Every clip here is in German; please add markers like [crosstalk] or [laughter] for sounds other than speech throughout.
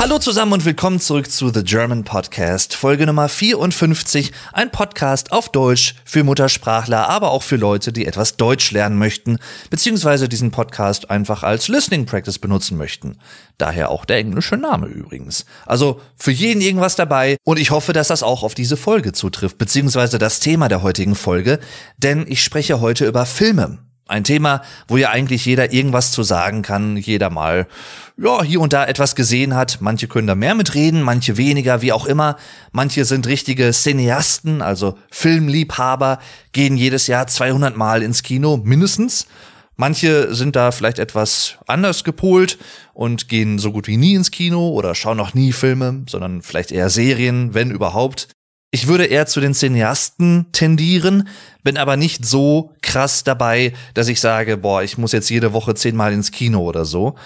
Hallo zusammen und willkommen zurück zu The German Podcast, Folge Nummer 54, ein Podcast auf Deutsch für Muttersprachler, aber auch für Leute, die etwas Deutsch lernen möchten, beziehungsweise diesen Podcast einfach als Listening Practice benutzen möchten. Daher auch der englische Name übrigens. Also für jeden irgendwas dabei und ich hoffe, dass das auch auf diese Folge zutrifft, beziehungsweise das Thema der heutigen Folge, denn ich spreche heute über Filme. Ein Thema, wo ja eigentlich jeder irgendwas zu sagen kann, jeder mal, ja, hier und da etwas gesehen hat. Manche können da mehr mitreden, manche weniger, wie auch immer. Manche sind richtige Cineasten, also Filmliebhaber, gehen jedes Jahr 200 Mal ins Kino, mindestens. Manche sind da vielleicht etwas anders gepolt und gehen so gut wie nie ins Kino oder schauen noch nie Filme, sondern vielleicht eher Serien, wenn überhaupt. Ich würde eher zu den Cineasten tendieren, bin aber nicht so krass dabei, dass ich sage, boah, ich muss jetzt jede Woche zehnmal ins Kino oder so.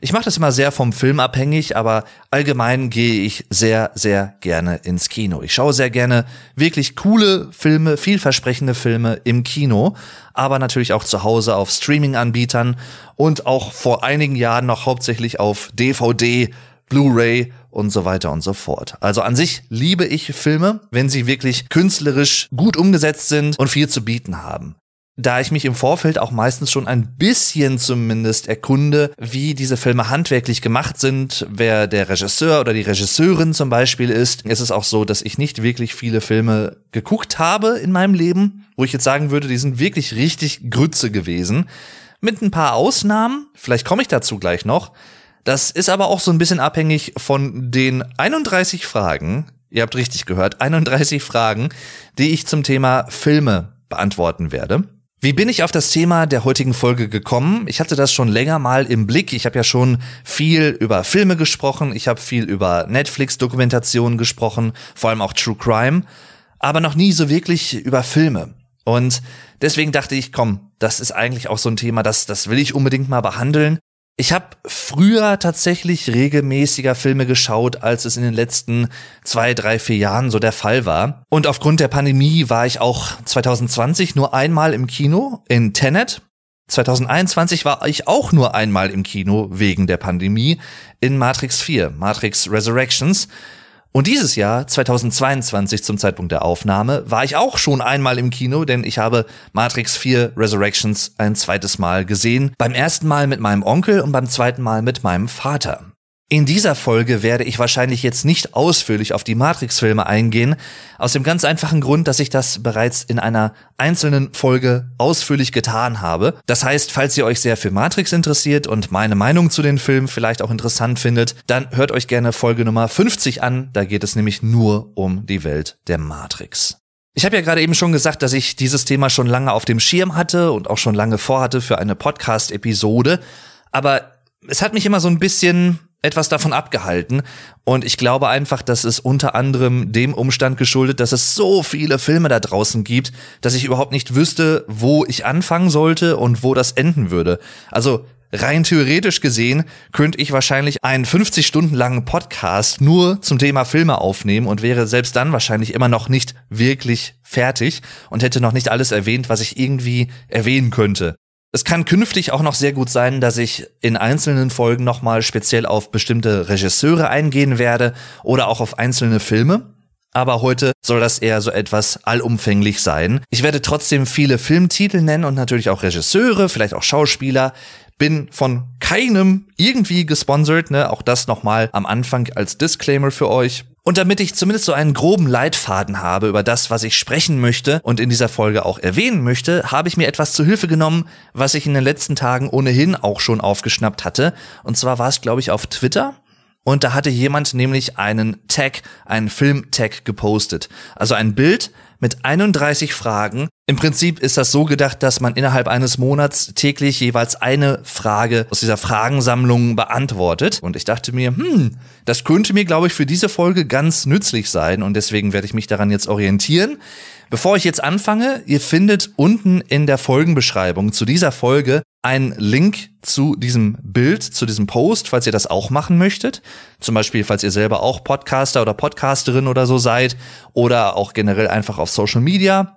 Ich mache das immer sehr vom Film abhängig, aber allgemein gehe ich sehr, sehr gerne ins Kino. Ich schaue sehr gerne wirklich coole Filme, vielversprechende Filme im Kino, aber natürlich auch zu Hause auf Streaming-Anbietern und auch vor einigen Jahren noch hauptsächlich auf DVD, Blu-ray und so weiter und so fort. Also an sich liebe ich Filme, wenn sie wirklich künstlerisch gut umgesetzt sind und viel zu bieten haben. Da ich mich im Vorfeld auch meistens schon ein bisschen zumindest erkunde, wie diese Filme handwerklich gemacht sind, wer der Regisseur oder die Regisseurin zum Beispiel ist, ist es auch so, dass ich nicht wirklich viele Filme geguckt habe in meinem Leben, wo ich jetzt sagen würde, die sind wirklich richtig Grütze gewesen. Mit ein paar Ausnahmen, vielleicht komme ich dazu gleich noch, das ist aber auch so ein bisschen abhängig von den 31 Fragen, ihr habt richtig gehört, 31 Fragen, die ich zum Thema Filme beantworten werde. Wie bin ich auf das Thema der heutigen Folge gekommen? Ich hatte das schon länger mal im Blick. Ich habe ja schon viel über Filme gesprochen, ich habe viel über Netflix-Dokumentationen gesprochen, vor allem auch True Crime, aber noch nie so wirklich über Filme. Und deswegen dachte ich, komm, das ist eigentlich auch so ein Thema, das, das will ich unbedingt mal behandeln. Ich habe früher tatsächlich regelmäßiger Filme geschaut, als es in den letzten zwei, drei, vier Jahren so der Fall war. Und aufgrund der Pandemie war ich auch 2020 nur einmal im Kino in Tenet. 2021 war ich auch nur einmal im Kino wegen der Pandemie in Matrix 4, Matrix Resurrections. Und dieses Jahr, 2022 zum Zeitpunkt der Aufnahme, war ich auch schon einmal im Kino, denn ich habe Matrix 4 Resurrections ein zweites Mal gesehen. Beim ersten Mal mit meinem Onkel und beim zweiten Mal mit meinem Vater. In dieser Folge werde ich wahrscheinlich jetzt nicht ausführlich auf die Matrix-Filme eingehen, aus dem ganz einfachen Grund, dass ich das bereits in einer einzelnen Folge ausführlich getan habe. Das heißt, falls ihr euch sehr für Matrix interessiert und meine Meinung zu den Filmen vielleicht auch interessant findet, dann hört euch gerne Folge Nummer 50 an, da geht es nämlich nur um die Welt der Matrix. Ich habe ja gerade eben schon gesagt, dass ich dieses Thema schon lange auf dem Schirm hatte und auch schon lange vorhatte für eine Podcast-Episode, aber es hat mich immer so ein bisschen etwas davon abgehalten. Und ich glaube einfach, dass es unter anderem dem Umstand geschuldet, dass es so viele Filme da draußen gibt, dass ich überhaupt nicht wüsste, wo ich anfangen sollte und wo das enden würde. Also rein theoretisch gesehen könnte ich wahrscheinlich einen 50 Stunden langen Podcast nur zum Thema Filme aufnehmen und wäre selbst dann wahrscheinlich immer noch nicht wirklich fertig und hätte noch nicht alles erwähnt, was ich irgendwie erwähnen könnte. Es kann künftig auch noch sehr gut sein, dass ich in einzelnen Folgen nochmal speziell auf bestimmte Regisseure eingehen werde oder auch auf einzelne Filme. Aber heute soll das eher so etwas allumfänglich sein. Ich werde trotzdem viele Filmtitel nennen und natürlich auch Regisseure, vielleicht auch Schauspieler. Bin von keinem irgendwie gesponsert, ne? Auch das nochmal am Anfang als Disclaimer für euch. Und damit ich zumindest so einen groben Leitfaden habe über das, was ich sprechen möchte und in dieser Folge auch erwähnen möchte, habe ich mir etwas zu Hilfe genommen, was ich in den letzten Tagen ohnehin auch schon aufgeschnappt hatte. Und zwar war es, glaube ich, auf Twitter. Und da hatte jemand nämlich einen Tag, einen Film-Tag gepostet. Also ein Bild mit 31 Fragen. Im Prinzip ist das so gedacht, dass man innerhalb eines Monats täglich jeweils eine Frage aus dieser Fragensammlung beantwortet. Und ich dachte mir, hm, das könnte mir, glaube ich, für diese Folge ganz nützlich sein. Und deswegen werde ich mich daran jetzt orientieren. Bevor ich jetzt anfange, ihr findet unten in der Folgenbeschreibung zu dieser Folge einen Link zu diesem Bild, zu diesem Post, falls ihr das auch machen möchtet. Zum Beispiel, falls ihr selber auch Podcaster oder Podcasterin oder so seid oder auch generell einfach auf Social Media.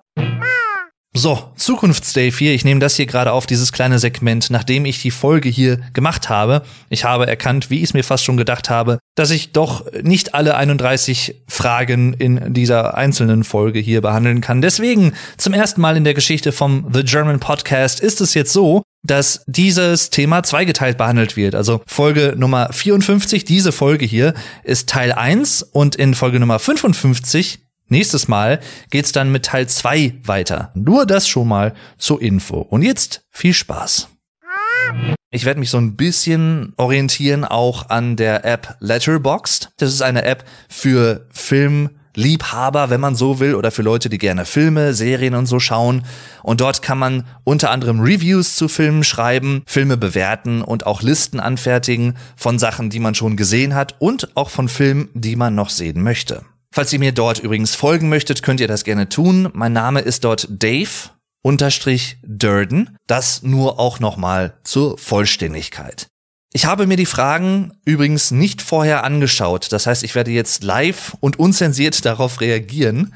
So, Zukunftsdave hier. Ich nehme das hier gerade auf, dieses kleine Segment, nachdem ich die Folge hier gemacht habe. Ich habe erkannt, wie ich es mir fast schon gedacht habe, dass ich doch nicht alle 31 Fragen in dieser einzelnen Folge hier behandeln kann. Deswegen, zum ersten Mal in der Geschichte vom The German Podcast ist es jetzt so, dass dieses Thema zweigeteilt behandelt wird. Also Folge Nummer 54, diese Folge hier, ist Teil 1 und in Folge Nummer 55 Nächstes Mal geht's dann mit Teil 2 weiter. Nur das schon mal zur Info. Und jetzt viel Spaß. Ich werde mich so ein bisschen orientieren auch an der App Letterboxd. Das ist eine App für Filmliebhaber, wenn man so will, oder für Leute, die gerne Filme, Serien und so schauen. Und dort kann man unter anderem Reviews zu Filmen schreiben, Filme bewerten und auch Listen anfertigen von Sachen, die man schon gesehen hat und auch von Filmen, die man noch sehen möchte. Falls ihr mir dort übrigens folgen möchtet, könnt ihr das gerne tun. Mein Name ist dort Dave unterstrich Durden. Das nur auch nochmal zur Vollständigkeit. Ich habe mir die Fragen übrigens nicht vorher angeschaut. Das heißt, ich werde jetzt live und unzensiert [laughs] darauf reagieren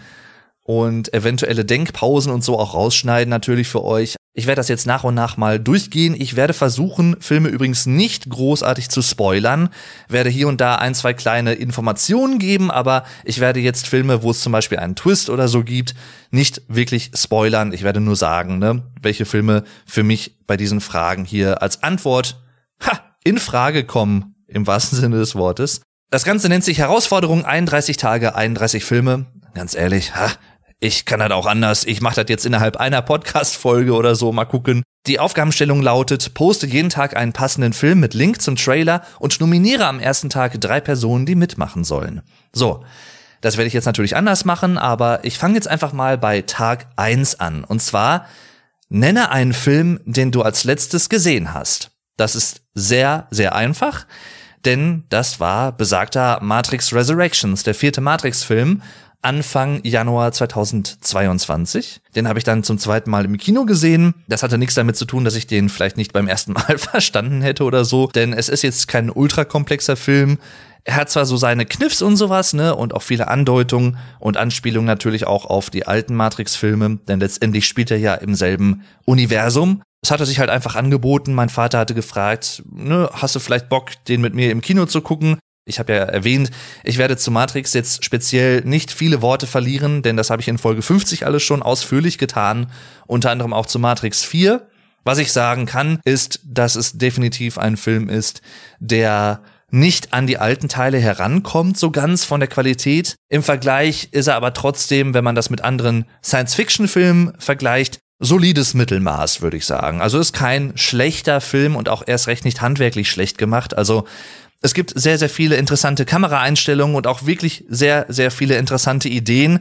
und eventuelle Denkpausen und so auch rausschneiden natürlich für euch. Ich werde das jetzt nach und nach mal durchgehen. Ich werde versuchen, Filme übrigens nicht großartig zu spoilern, werde hier und da ein, zwei kleine Informationen geben, aber ich werde jetzt Filme, wo es zum Beispiel einen Twist oder so gibt, nicht wirklich spoilern. Ich werde nur sagen, ne, welche Filme für mich bei diesen Fragen hier als Antwort ha, in Frage kommen, im wahrsten Sinne des Wortes. Das Ganze nennt sich Herausforderung 31 Tage, 31 Filme. Ganz ehrlich, ha, ich kann das auch anders. Ich mache das jetzt innerhalb einer Podcast-Folge oder so. Mal gucken. Die Aufgabenstellung lautet, poste jeden Tag einen passenden Film mit Link zum Trailer und nominiere am ersten Tag drei Personen, die mitmachen sollen. So. Das werde ich jetzt natürlich anders machen, aber ich fange jetzt einfach mal bei Tag eins an. Und zwar, nenne einen Film, den du als letztes gesehen hast. Das ist sehr, sehr einfach, denn das war besagter Matrix Resurrections, der vierte Matrix-Film, Anfang Januar 2022. Den habe ich dann zum zweiten Mal im Kino gesehen. Das hatte nichts damit zu tun, dass ich den vielleicht nicht beim ersten Mal [laughs] verstanden hätte oder so, denn es ist jetzt kein ultrakomplexer Film. Er hat zwar so seine Kniffs und sowas, ne, und auch viele Andeutungen und Anspielungen natürlich auch auf die alten Matrix-Filme, denn letztendlich spielt er ja im selben Universum. Es hatte sich halt einfach angeboten. Mein Vater hatte gefragt, ne, hast du vielleicht Bock, den mit mir im Kino zu gucken? Ich habe ja erwähnt, ich werde zu Matrix jetzt speziell nicht viele Worte verlieren, denn das habe ich in Folge 50 alles schon ausführlich getan, unter anderem auch zu Matrix 4. Was ich sagen kann, ist, dass es definitiv ein Film ist, der nicht an die alten Teile herankommt, so ganz von der Qualität. Im Vergleich ist er aber trotzdem, wenn man das mit anderen Science-Fiction-Filmen vergleicht, solides Mittelmaß, würde ich sagen. Also ist kein schlechter Film und auch erst recht nicht handwerklich schlecht gemacht. Also es gibt sehr, sehr viele interessante Kameraeinstellungen und auch wirklich sehr, sehr viele interessante Ideen.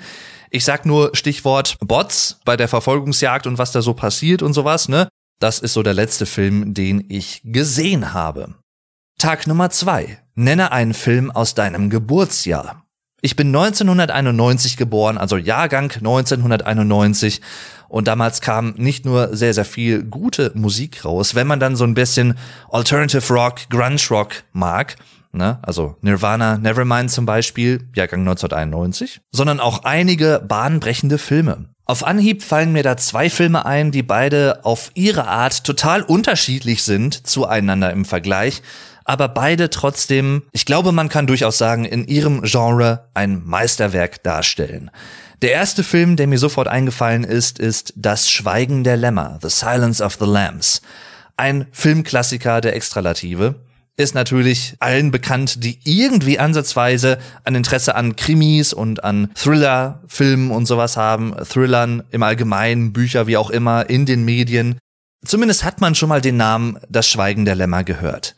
Ich sag nur Stichwort Bots bei der Verfolgungsjagd und was da so passiert und sowas, ne? Das ist so der letzte Film, den ich gesehen habe. Tag Nummer zwei. Nenne einen Film aus deinem Geburtsjahr. Ich bin 1991 geboren, also Jahrgang 1991 und damals kam nicht nur sehr, sehr viel gute Musik raus, wenn man dann so ein bisschen Alternative Rock, Grunge Rock mag, ne, also Nirvana, Nevermind zum Beispiel, Jahrgang 1991, sondern auch einige bahnbrechende Filme. Auf Anhieb fallen mir da zwei Filme ein, die beide auf ihre Art total unterschiedlich sind zueinander im Vergleich, aber beide trotzdem, ich glaube, man kann durchaus sagen, in ihrem Genre ein Meisterwerk darstellen. Der erste Film, der mir sofort eingefallen ist, ist Das Schweigen der Lämmer, The Silence of the Lambs. Ein Filmklassiker der Extralative. Ist natürlich allen bekannt, die irgendwie ansatzweise ein Interesse an Krimis und an Thriller-Filmen und sowas haben, Thrillern im Allgemeinen, Bücher wie auch immer, in den Medien. Zumindest hat man schon mal den Namen Das Schweigen der Lämmer gehört.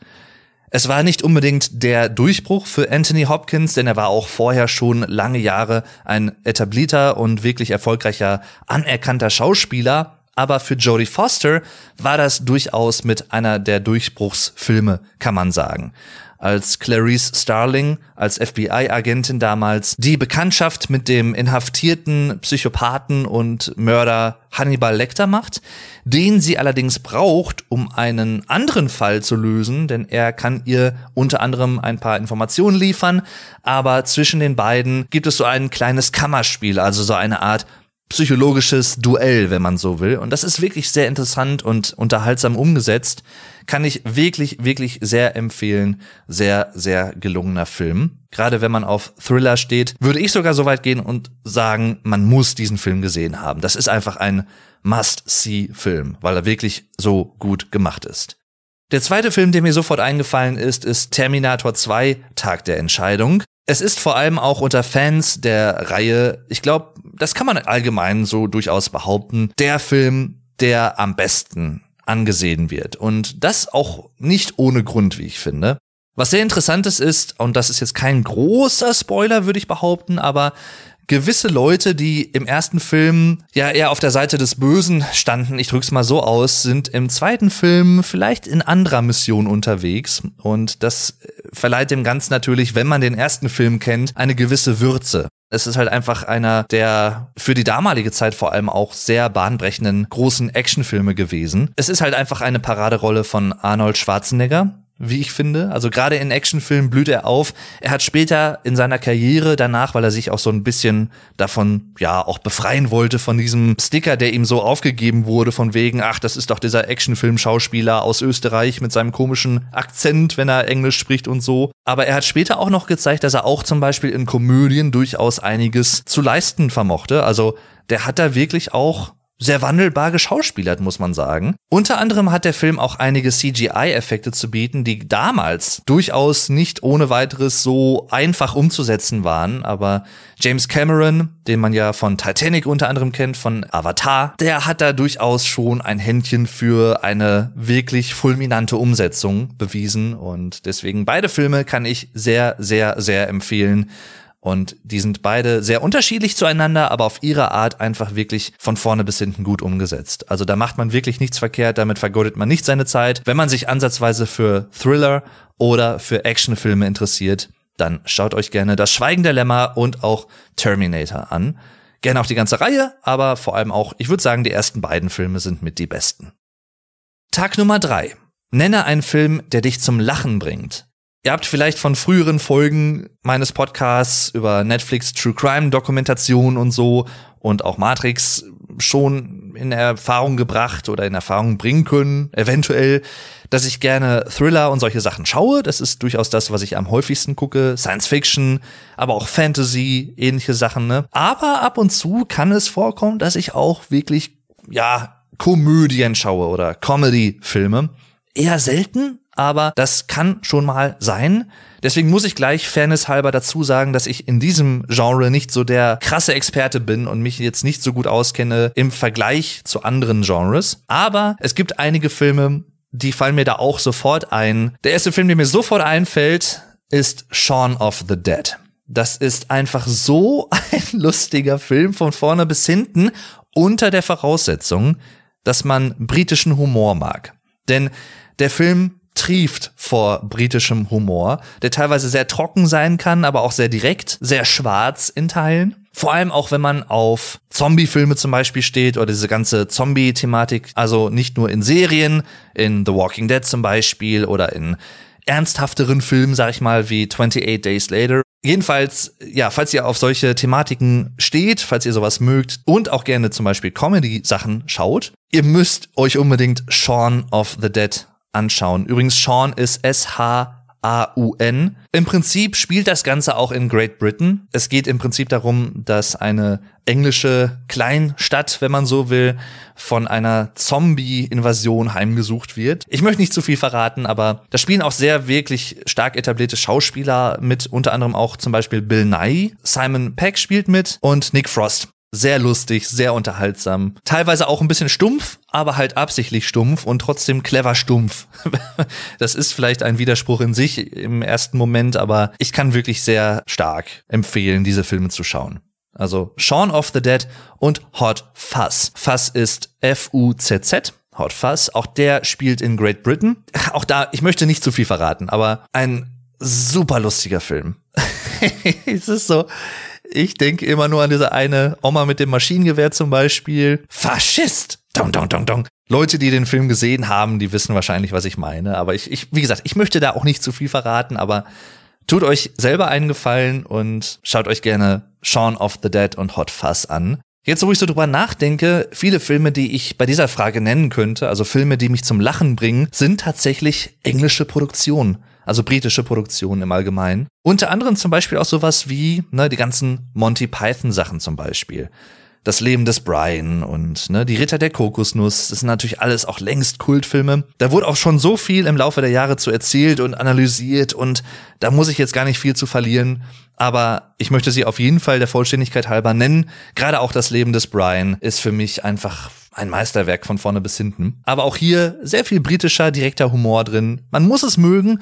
Es war nicht unbedingt der Durchbruch für Anthony Hopkins, denn er war auch vorher schon lange Jahre ein etablierter und wirklich erfolgreicher, anerkannter Schauspieler. Aber für Jodie Foster war das durchaus mit einer der Durchbruchsfilme, kann man sagen. Als Clarice Starling, als FBI-Agentin damals, die Bekanntschaft mit dem inhaftierten Psychopathen und Mörder Hannibal Lecter macht, den sie allerdings braucht, um einen anderen Fall zu lösen, denn er kann ihr unter anderem ein paar Informationen liefern, aber zwischen den beiden gibt es so ein kleines Kammerspiel, also so eine Art psychologisches Duell, wenn man so will. Und das ist wirklich sehr interessant und unterhaltsam umgesetzt. Kann ich wirklich, wirklich sehr empfehlen. Sehr, sehr gelungener Film. Gerade wenn man auf Thriller steht, würde ich sogar so weit gehen und sagen, man muss diesen Film gesehen haben. Das ist einfach ein Must-See-Film, weil er wirklich so gut gemacht ist. Der zweite Film, der mir sofort eingefallen ist, ist Terminator 2, Tag der Entscheidung. Es ist vor allem auch unter Fans der Reihe, ich glaube, das kann man allgemein so durchaus behaupten, der Film, der am besten angesehen wird. Und das auch nicht ohne Grund, wie ich finde. Was sehr interessantes ist, und das ist jetzt kein großer Spoiler, würde ich behaupten, aber gewisse Leute, die im ersten Film ja eher auf der Seite des Bösen standen, ich drück's mal so aus, sind im zweiten Film vielleicht in anderer Mission unterwegs. Und das verleiht dem Ganzen natürlich, wenn man den ersten Film kennt, eine gewisse Würze. Es ist halt einfach einer der für die damalige Zeit vor allem auch sehr bahnbrechenden großen Actionfilme gewesen. Es ist halt einfach eine Paraderolle von Arnold Schwarzenegger, wie ich finde. Also gerade in Actionfilmen blüht er auf. Er hat später in seiner Karriere danach, weil er sich auch so ein bisschen davon ja auch befreien wollte von diesem Sticker, der ihm so aufgegeben wurde von wegen, ach, das ist doch dieser Actionfilm-Schauspieler aus Österreich mit seinem komischen Akzent, wenn er Englisch spricht und so. Aber er hat später auch noch gezeigt, dass er auch zum Beispiel in Komödien durchaus einiges zu leisten vermochte. Also der hat da wirklich auch sehr wandelbar geschauspielert, muss man sagen. Unter anderem hat der Film auch einige CGI-Effekte zu bieten, die damals durchaus nicht ohne weiteres so einfach umzusetzen waren. Aber James Cameron, den man ja von Titanic unter anderem kennt, von Avatar, der hat da durchaus schon ein Händchen für eine wirklich fulminante Umsetzung bewiesen. Und deswegen beide Filme kann ich sehr, sehr, sehr empfehlen. Und die sind beide sehr unterschiedlich zueinander, aber auf ihre Art einfach wirklich von vorne bis hinten gut umgesetzt. Also da macht man wirklich nichts verkehrt, damit vergeudet man nicht seine Zeit. Wenn man sich ansatzweise für Thriller oder für Actionfilme interessiert, dann schaut euch gerne Das Schweigen der Lämmer und auch Terminator an. Gerne auch die ganze Reihe, aber vor allem auch, ich würde sagen, die ersten beiden Filme sind mit die besten. Tag Nummer drei. Nenne einen Film, der dich zum Lachen bringt. Ihr habt vielleicht von früheren Folgen meines Podcasts über Netflix True Crime Dokumentation und so und auch Matrix schon in Erfahrung gebracht oder in Erfahrung bringen können, eventuell, dass ich gerne Thriller und solche Sachen schaue. Das ist durchaus das, was ich am häufigsten gucke. Science Fiction, aber auch Fantasy, ähnliche Sachen. Ne? Aber ab und zu kann es vorkommen, dass ich auch wirklich, ja, Komödien schaue oder Comedy-Filme. Eher selten, aber das kann schon mal sein. Deswegen muss ich gleich Fairness halber dazu sagen, dass ich in diesem Genre nicht so der krasse Experte bin und mich jetzt nicht so gut auskenne im Vergleich zu anderen Genres. Aber es gibt einige Filme, die fallen mir da auch sofort ein. Der erste Film, der mir sofort einfällt, ist Shaun of the Dead. Das ist einfach so [laughs] ein lustiger Film von vorne bis hinten unter der Voraussetzung, dass man britischen Humor mag. Denn der Film trieft vor britischem Humor, der teilweise sehr trocken sein kann, aber auch sehr direkt, sehr schwarz in Teilen. Vor allem auch, wenn man auf Zombie-Filme zum Beispiel steht oder diese ganze Zombie-Thematik, also nicht nur in Serien, in The Walking Dead zum Beispiel oder in ernsthafteren Filmen, sag ich mal, wie 28 Days Later. Jedenfalls, ja, falls ihr auf solche Thematiken steht, falls ihr sowas mögt und auch gerne zum Beispiel Comedy-Sachen schaut, ihr müsst euch unbedingt Shaun of the Dead anschauen. Übrigens, Sean ist S-H-A-U-N. Im Prinzip spielt das Ganze auch in Great Britain. Es geht im Prinzip darum, dass eine englische Kleinstadt, wenn man so will, von einer Zombie-Invasion heimgesucht wird. Ich möchte nicht zu viel verraten, aber da spielen auch sehr wirklich stark etablierte Schauspieler mit, unter anderem auch zum Beispiel Bill Nye. Simon Peck spielt mit und Nick Frost. Sehr lustig, sehr unterhaltsam. Teilweise auch ein bisschen stumpf, aber halt absichtlich stumpf und trotzdem clever stumpf. [laughs] das ist vielleicht ein Widerspruch in sich im ersten Moment, aber ich kann wirklich sehr stark empfehlen, diese Filme zu schauen. Also Shaun of the Dead und Hot Fuzz. Fuzz ist F-U-Z-Z. Hot Fuzz. Auch der spielt in Great Britain. [laughs] Auch da, ich möchte nicht zu viel verraten, aber ein super lustiger Film. [laughs] es ist so, ich denke immer nur an diese eine Oma mit dem Maschinengewehr zum Beispiel. Faschist! Dong, dong, dong, dong. Leute, die den Film gesehen haben, die wissen wahrscheinlich, was ich meine. Aber ich, ich, wie gesagt, ich möchte da auch nicht zu viel verraten, aber tut euch selber einen Gefallen und schaut euch gerne Shaun of the Dead und Hot Fuzz an. Jetzt, wo ich so drüber nachdenke, viele Filme, die ich bei dieser Frage nennen könnte, also Filme, die mich zum Lachen bringen, sind tatsächlich englische Produktionen. Also britische Produktionen im Allgemeinen. Unter anderem zum Beispiel auch sowas wie ne, die ganzen Monty Python Sachen zum Beispiel das Leben des Brian und ne, die Ritter der Kokosnuss. Das sind natürlich alles auch längst Kultfilme. Da wurde auch schon so viel im Laufe der Jahre zu erzählt und analysiert und da muss ich jetzt gar nicht viel zu verlieren. Aber ich möchte sie auf jeden Fall der Vollständigkeit halber nennen. Gerade auch das Leben des Brian ist für mich einfach ein Meisterwerk von vorne bis hinten. Aber auch hier sehr viel britischer, direkter Humor drin. Man muss es mögen.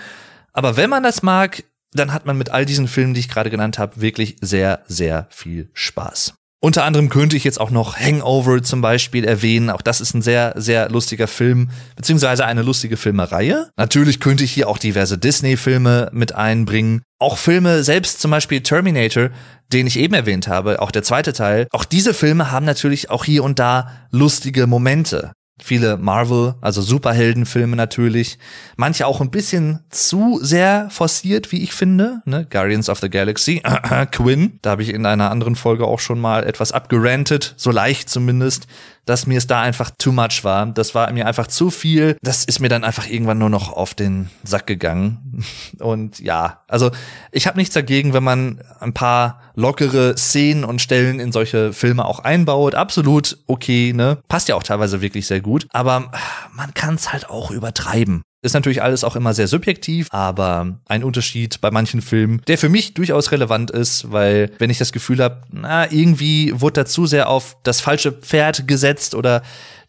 Aber wenn man das mag, dann hat man mit all diesen Filmen, die ich gerade genannt habe, wirklich sehr, sehr viel Spaß. Unter anderem könnte ich jetzt auch noch Hangover zum Beispiel erwähnen. Auch das ist ein sehr, sehr lustiger Film, beziehungsweise eine lustige Filmereihe. Natürlich könnte ich hier auch diverse Disney-Filme mit einbringen. Auch Filme, selbst zum Beispiel Terminator, den ich eben erwähnt habe, auch der zweite Teil. Auch diese Filme haben natürlich auch hier und da lustige Momente viele Marvel, also Superheldenfilme natürlich, manche auch ein bisschen zu sehr forciert, wie ich finde, ne? Guardians of the Galaxy, [clears throat] Quinn, da habe ich in einer anderen Folge auch schon mal etwas abgerantet, so leicht zumindest, dass mir es da einfach too much war. Das war mir einfach zu viel. Das ist mir dann einfach irgendwann nur noch auf den Sack gegangen. [laughs] Und ja, also ich habe nichts dagegen, wenn man ein paar lockere Szenen und Stellen in solche Filme auch einbaut. Absolut okay, ne? Passt ja auch teilweise wirklich sehr gut. Aber man kann es halt auch übertreiben. Ist natürlich alles auch immer sehr subjektiv, aber ein Unterschied bei manchen Filmen, der für mich durchaus relevant ist, weil wenn ich das Gefühl habe, na, irgendwie wurde da zu sehr auf das falsche Pferd gesetzt oder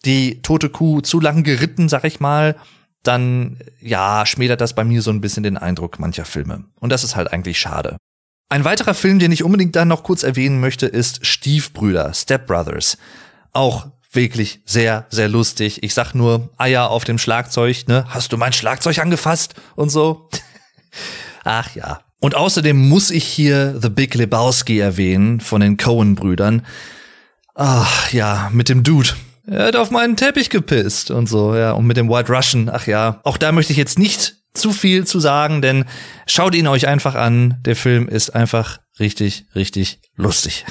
die tote Kuh zu lang geritten, sag ich mal, dann ja, schmälert das bei mir so ein bisschen den Eindruck mancher Filme. Und das ist halt eigentlich schade. Ein weiterer Film, den ich unbedingt dann noch kurz erwähnen möchte, ist Stiefbrüder, Step Brothers. Auch wirklich sehr, sehr lustig. Ich sag nur Eier auf dem Schlagzeug, ne? Hast du mein Schlagzeug angefasst und so? [laughs] Ach ja. Und außerdem muss ich hier The Big Lebowski erwähnen von den Cohen-Brüdern. Ach ja, mit dem Dude. Er hat auf meinen Teppich gepisst und so, ja. Und mit dem White Russian, ach ja. Auch da möchte ich jetzt nicht zu viel zu sagen, denn schaut ihn euch einfach an. Der Film ist einfach richtig, richtig lustig.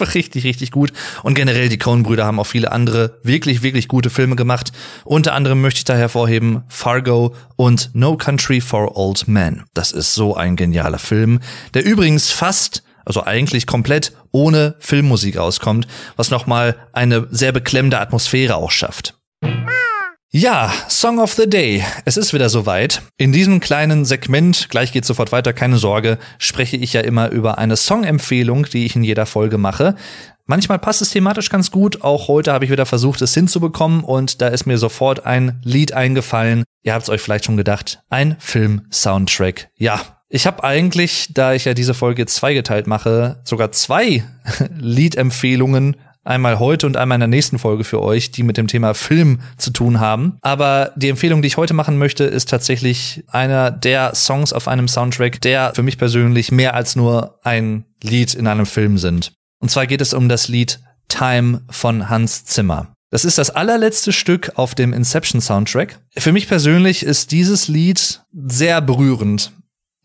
[laughs] richtig, richtig gut. Und generell, die Coen-Brüder haben auch viele andere wirklich, wirklich gute Filme gemacht. Unter anderem möchte ich da hervorheben Fargo und No Country for Old Men. Das ist so ein genialer Film, der übrigens fast also eigentlich komplett ohne Filmmusik auskommt, was nochmal eine sehr beklemmende Atmosphäre auch schafft. Ja, Song of the Day. Es ist wieder soweit. In diesem kleinen Segment, gleich geht sofort weiter, keine Sorge, spreche ich ja immer über eine Songempfehlung, die ich in jeder Folge mache. Manchmal passt es thematisch ganz gut. Auch heute habe ich wieder versucht, es hinzubekommen und da ist mir sofort ein Lied eingefallen. Ihr habt es euch vielleicht schon gedacht. Ein Film-Soundtrack. Ja. Ich habe eigentlich, da ich ja diese Folge zweigeteilt mache, sogar zwei [laughs] Liedempfehlungen Einmal heute und einmal in der nächsten Folge für euch, die mit dem Thema Film zu tun haben. Aber die Empfehlung, die ich heute machen möchte, ist tatsächlich einer der Songs auf einem Soundtrack, der für mich persönlich mehr als nur ein Lied in einem Film sind. Und zwar geht es um das Lied Time von Hans Zimmer. Das ist das allerletzte Stück auf dem Inception Soundtrack. Für mich persönlich ist dieses Lied sehr berührend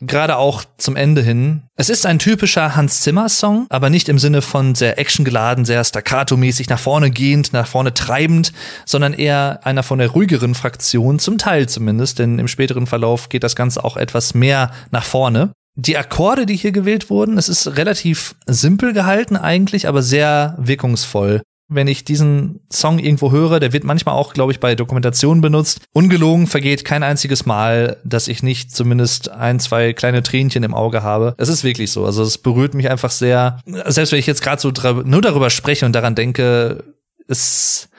gerade auch zum Ende hin. Es ist ein typischer Hans Zimmer Song, aber nicht im Sinne von sehr actiongeladen, sehr staccato-mäßig nach vorne gehend, nach vorne treibend, sondern eher einer von der ruhigeren Fraktion, zum Teil zumindest, denn im späteren Verlauf geht das Ganze auch etwas mehr nach vorne. Die Akkorde, die hier gewählt wurden, es ist relativ simpel gehalten eigentlich, aber sehr wirkungsvoll wenn ich diesen Song irgendwo höre, der wird manchmal auch, glaube ich, bei Dokumentationen benutzt. Ungelogen vergeht kein einziges Mal, dass ich nicht zumindest ein, zwei kleine Tränchen im Auge habe. Es ist wirklich so. Also es berührt mich einfach sehr. Selbst wenn ich jetzt gerade so nur darüber spreche und daran denke, es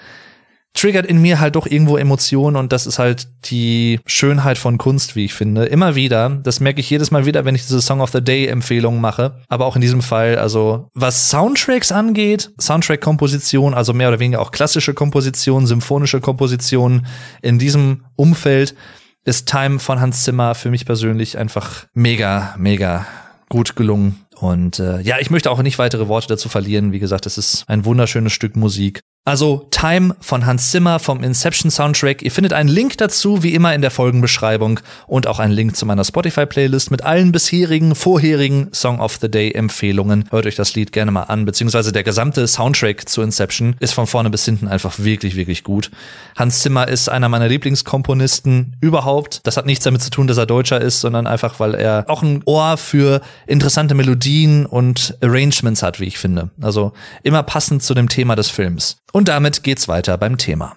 triggert in mir halt doch irgendwo Emotionen und das ist halt die Schönheit von Kunst, wie ich finde. Immer wieder. Das merke ich jedes Mal wieder, wenn ich diese Song of the Day Empfehlungen mache. Aber auch in diesem Fall, also was Soundtracks angeht, Soundtrack-Komposition, also mehr oder weniger auch klassische Komposition, symphonische Komposition in diesem Umfeld ist Time von Hans Zimmer für mich persönlich einfach mega, mega gut gelungen. Und äh, ja, ich möchte auch nicht weitere Worte dazu verlieren. Wie gesagt, es ist ein wunderschönes Stück Musik. Also Time von Hans Zimmer vom Inception Soundtrack. Ihr findet einen Link dazu, wie immer in der Folgenbeschreibung und auch einen Link zu meiner Spotify-Playlist mit allen bisherigen, vorherigen Song of the Day-Empfehlungen. Hört euch das Lied gerne mal an, beziehungsweise der gesamte Soundtrack zu Inception ist von vorne bis hinten einfach wirklich, wirklich gut. Hans Zimmer ist einer meiner Lieblingskomponisten überhaupt. Das hat nichts damit zu tun, dass er Deutscher ist, sondern einfach, weil er auch ein Ohr für interessante Melodien und Arrangements hat, wie ich finde. Also immer passend zu dem Thema des Films. Und damit geht's weiter beim Thema.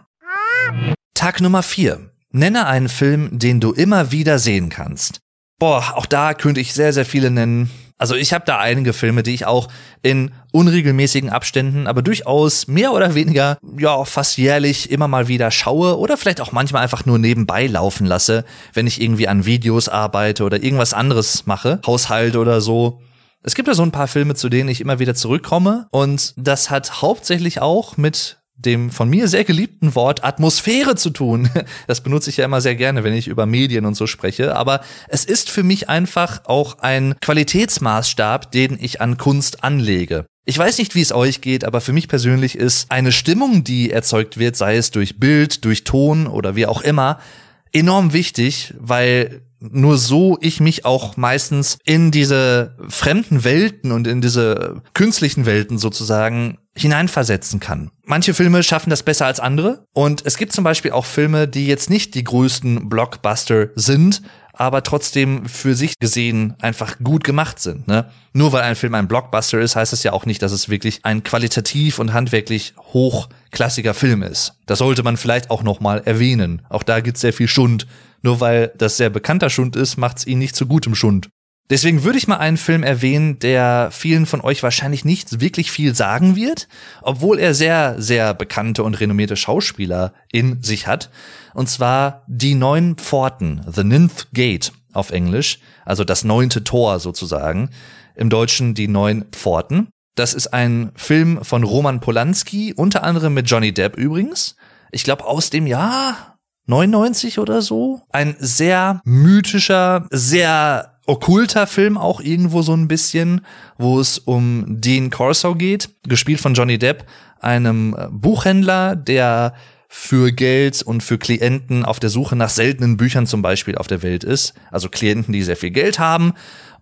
Tag Nummer 4. Nenne einen Film, den du immer wieder sehen kannst. Boah, auch da könnte ich sehr, sehr viele nennen. Also ich habe da einige Filme, die ich auch in unregelmäßigen Abständen, aber durchaus mehr oder weniger, ja, fast jährlich immer mal wieder schaue oder vielleicht auch manchmal einfach nur nebenbei laufen lasse, wenn ich irgendwie an Videos arbeite oder irgendwas anderes mache, Haushalt oder so. Es gibt ja so ein paar Filme, zu denen ich immer wieder zurückkomme und das hat hauptsächlich auch mit dem von mir sehr geliebten Wort Atmosphäre zu tun. [laughs] Das benutze ich ja immer sehr gerne, wenn ich über Medien und so spreche. Aber es ist für mich einfach auch ein Qualitätsmaßstab, den ich an Kunst anlege. Ich weiß nicht, wie es euch geht, aber für mich persönlich ist eine Stimmung, die erzeugt wird, sei es durch Bild, durch Ton oder wie auch immer, enorm wichtig, weil nur so ich mich auch meistens in diese fremden Welten und in diese künstlichen Welten sozusagen hineinversetzen kann. Manche Filme schaffen das besser als andere und es gibt zum Beispiel auch Filme, die jetzt nicht die größten Blockbuster sind, aber trotzdem für sich gesehen einfach gut gemacht sind. Ne? Nur weil ein Film ein Blockbuster ist, heißt es ja auch nicht, dass es wirklich ein qualitativ und handwerklich hochklassiger Film ist. Das sollte man vielleicht auch noch mal erwähnen. Auch da gibt's sehr viel Schund nur weil das sehr bekannter Schund ist, macht's ihn nicht zu gutem Schund. Deswegen würde ich mal einen Film erwähnen, der vielen von euch wahrscheinlich nicht wirklich viel sagen wird, obwohl er sehr, sehr bekannte und renommierte Schauspieler in sich hat. Und zwar Die Neun Pforten, The Ninth Gate auf Englisch, also das neunte Tor sozusagen. Im Deutschen Die Neun Pforten. Das ist ein Film von Roman Polanski, unter anderem mit Johnny Depp übrigens. Ich glaube aus dem Jahr 99 oder so. Ein sehr mythischer, sehr okkulter Film auch irgendwo so ein bisschen, wo es um Dean Corso geht, gespielt von Johnny Depp, einem Buchhändler, der für Geld und für Klienten auf der Suche nach seltenen Büchern zum Beispiel auf der Welt ist. Also Klienten, die sehr viel Geld haben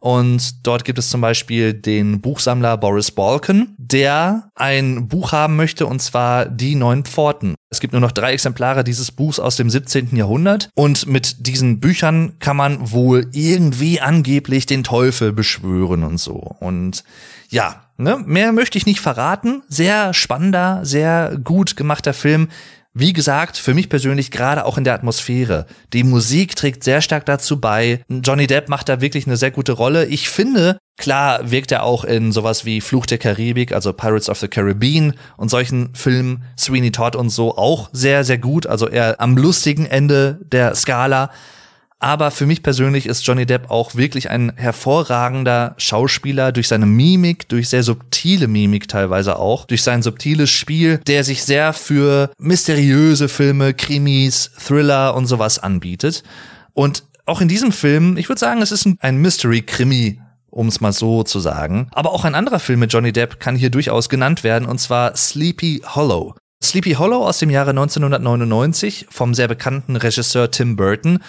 und dort gibt es zum Beispiel den Buchsammler Boris Balkan, der ein Buch haben möchte, und zwar Die Neun Pforten. Es gibt nur noch drei Exemplare dieses Buchs aus dem 17. Jahrhundert. Und mit diesen Büchern kann man wohl irgendwie angeblich den Teufel beschwören und so. Und ja, ne, mehr möchte ich nicht verraten. Sehr spannender, sehr gut gemachter Film. Wie gesagt, für mich persönlich gerade auch in der Atmosphäre. Die Musik trägt sehr stark dazu bei. Johnny Depp macht da wirklich eine sehr gute Rolle. Ich finde, klar wirkt er auch in sowas wie Fluch der Karibik, also Pirates of the Caribbean und solchen Filmen, Sweeney Todd und so auch sehr, sehr gut. Also eher am lustigen Ende der Skala. Aber für mich persönlich ist Johnny Depp auch wirklich ein hervorragender Schauspieler durch seine Mimik, durch sehr subtile Mimik teilweise auch, durch sein subtiles Spiel, der sich sehr für mysteriöse Filme, Krimis, Thriller und sowas anbietet. Und auch in diesem Film, ich würde sagen, es ist ein Mystery-Krimi um es mal so zu sagen. Aber auch ein anderer Film mit Johnny Depp kann hier durchaus genannt werden, und zwar Sleepy Hollow. Sleepy Hollow aus dem Jahre 1999 vom sehr bekannten Regisseur Tim Burton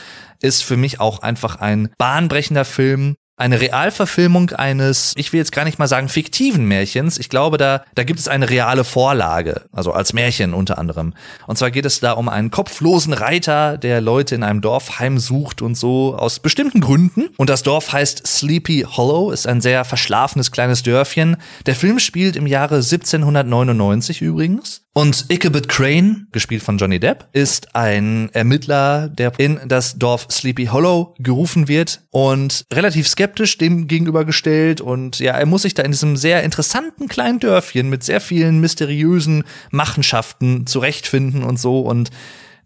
ist für mich auch einfach ein bahnbrechender Film, eine Realverfilmung eines, ich will jetzt gar nicht mal sagen fiktiven Märchens. Ich glaube, da, da gibt es eine reale Vorlage, also als Märchen unter anderem. Und zwar geht es da um einen kopflosen Reiter, der Leute in einem Dorf heimsucht und so aus bestimmten Gründen. Und das Dorf heißt Sleepy Hollow, ist ein sehr verschlafenes kleines Dörfchen. Der Film spielt im Jahre 1799 übrigens. Und Ichabod Crane, gespielt von Johnny Depp, ist ein Ermittler, der in das Dorf Sleepy Hollow gerufen wird und relativ skeptisch dem gegenübergestellt. Und ja, er muss sich da in diesem sehr interessanten kleinen Dörfchen mit sehr vielen mysteriösen Machenschaften zurechtfinden und so. Und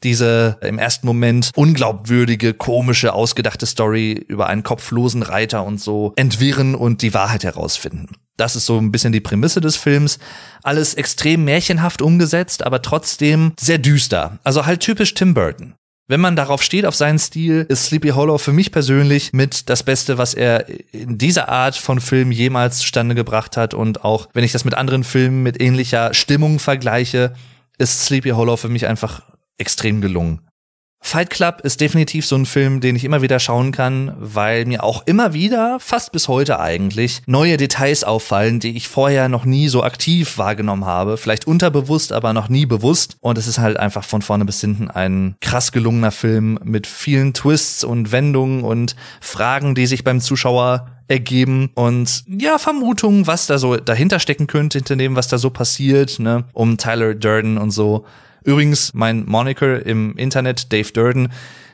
diese im ersten Moment unglaubwürdige, komische, ausgedachte Story über einen kopflosen Reiter und so entwirren und die Wahrheit herausfinden. Das ist so ein bisschen die Prämisse des Films. Alles extrem märchenhaft umgesetzt, aber trotzdem sehr düster. Also halt typisch Tim Burton. Wenn man darauf steht, auf seinen Stil, ist Sleepy Hollow für mich persönlich mit das Beste, was er in dieser Art von Film jemals zustande gebracht hat. Und auch wenn ich das mit anderen Filmen mit ähnlicher Stimmung vergleiche, ist Sleepy Hollow für mich einfach extrem gelungen. Fight Club ist definitiv so ein Film, den ich immer wieder schauen kann, weil mir auch immer wieder, fast bis heute eigentlich, neue Details auffallen, die ich vorher noch nie so aktiv wahrgenommen habe. Vielleicht unterbewusst, aber noch nie bewusst. Und es ist halt einfach von vorne bis hinten ein krass gelungener Film mit vielen Twists und Wendungen und Fragen, die sich beim Zuschauer ergeben und ja, Vermutungen, was da so dahinter stecken könnte, hinter dem, was da so passiert, ne, um Tyler Durden und so. Übrigens, mein Moniker im Internet, Dave Durden,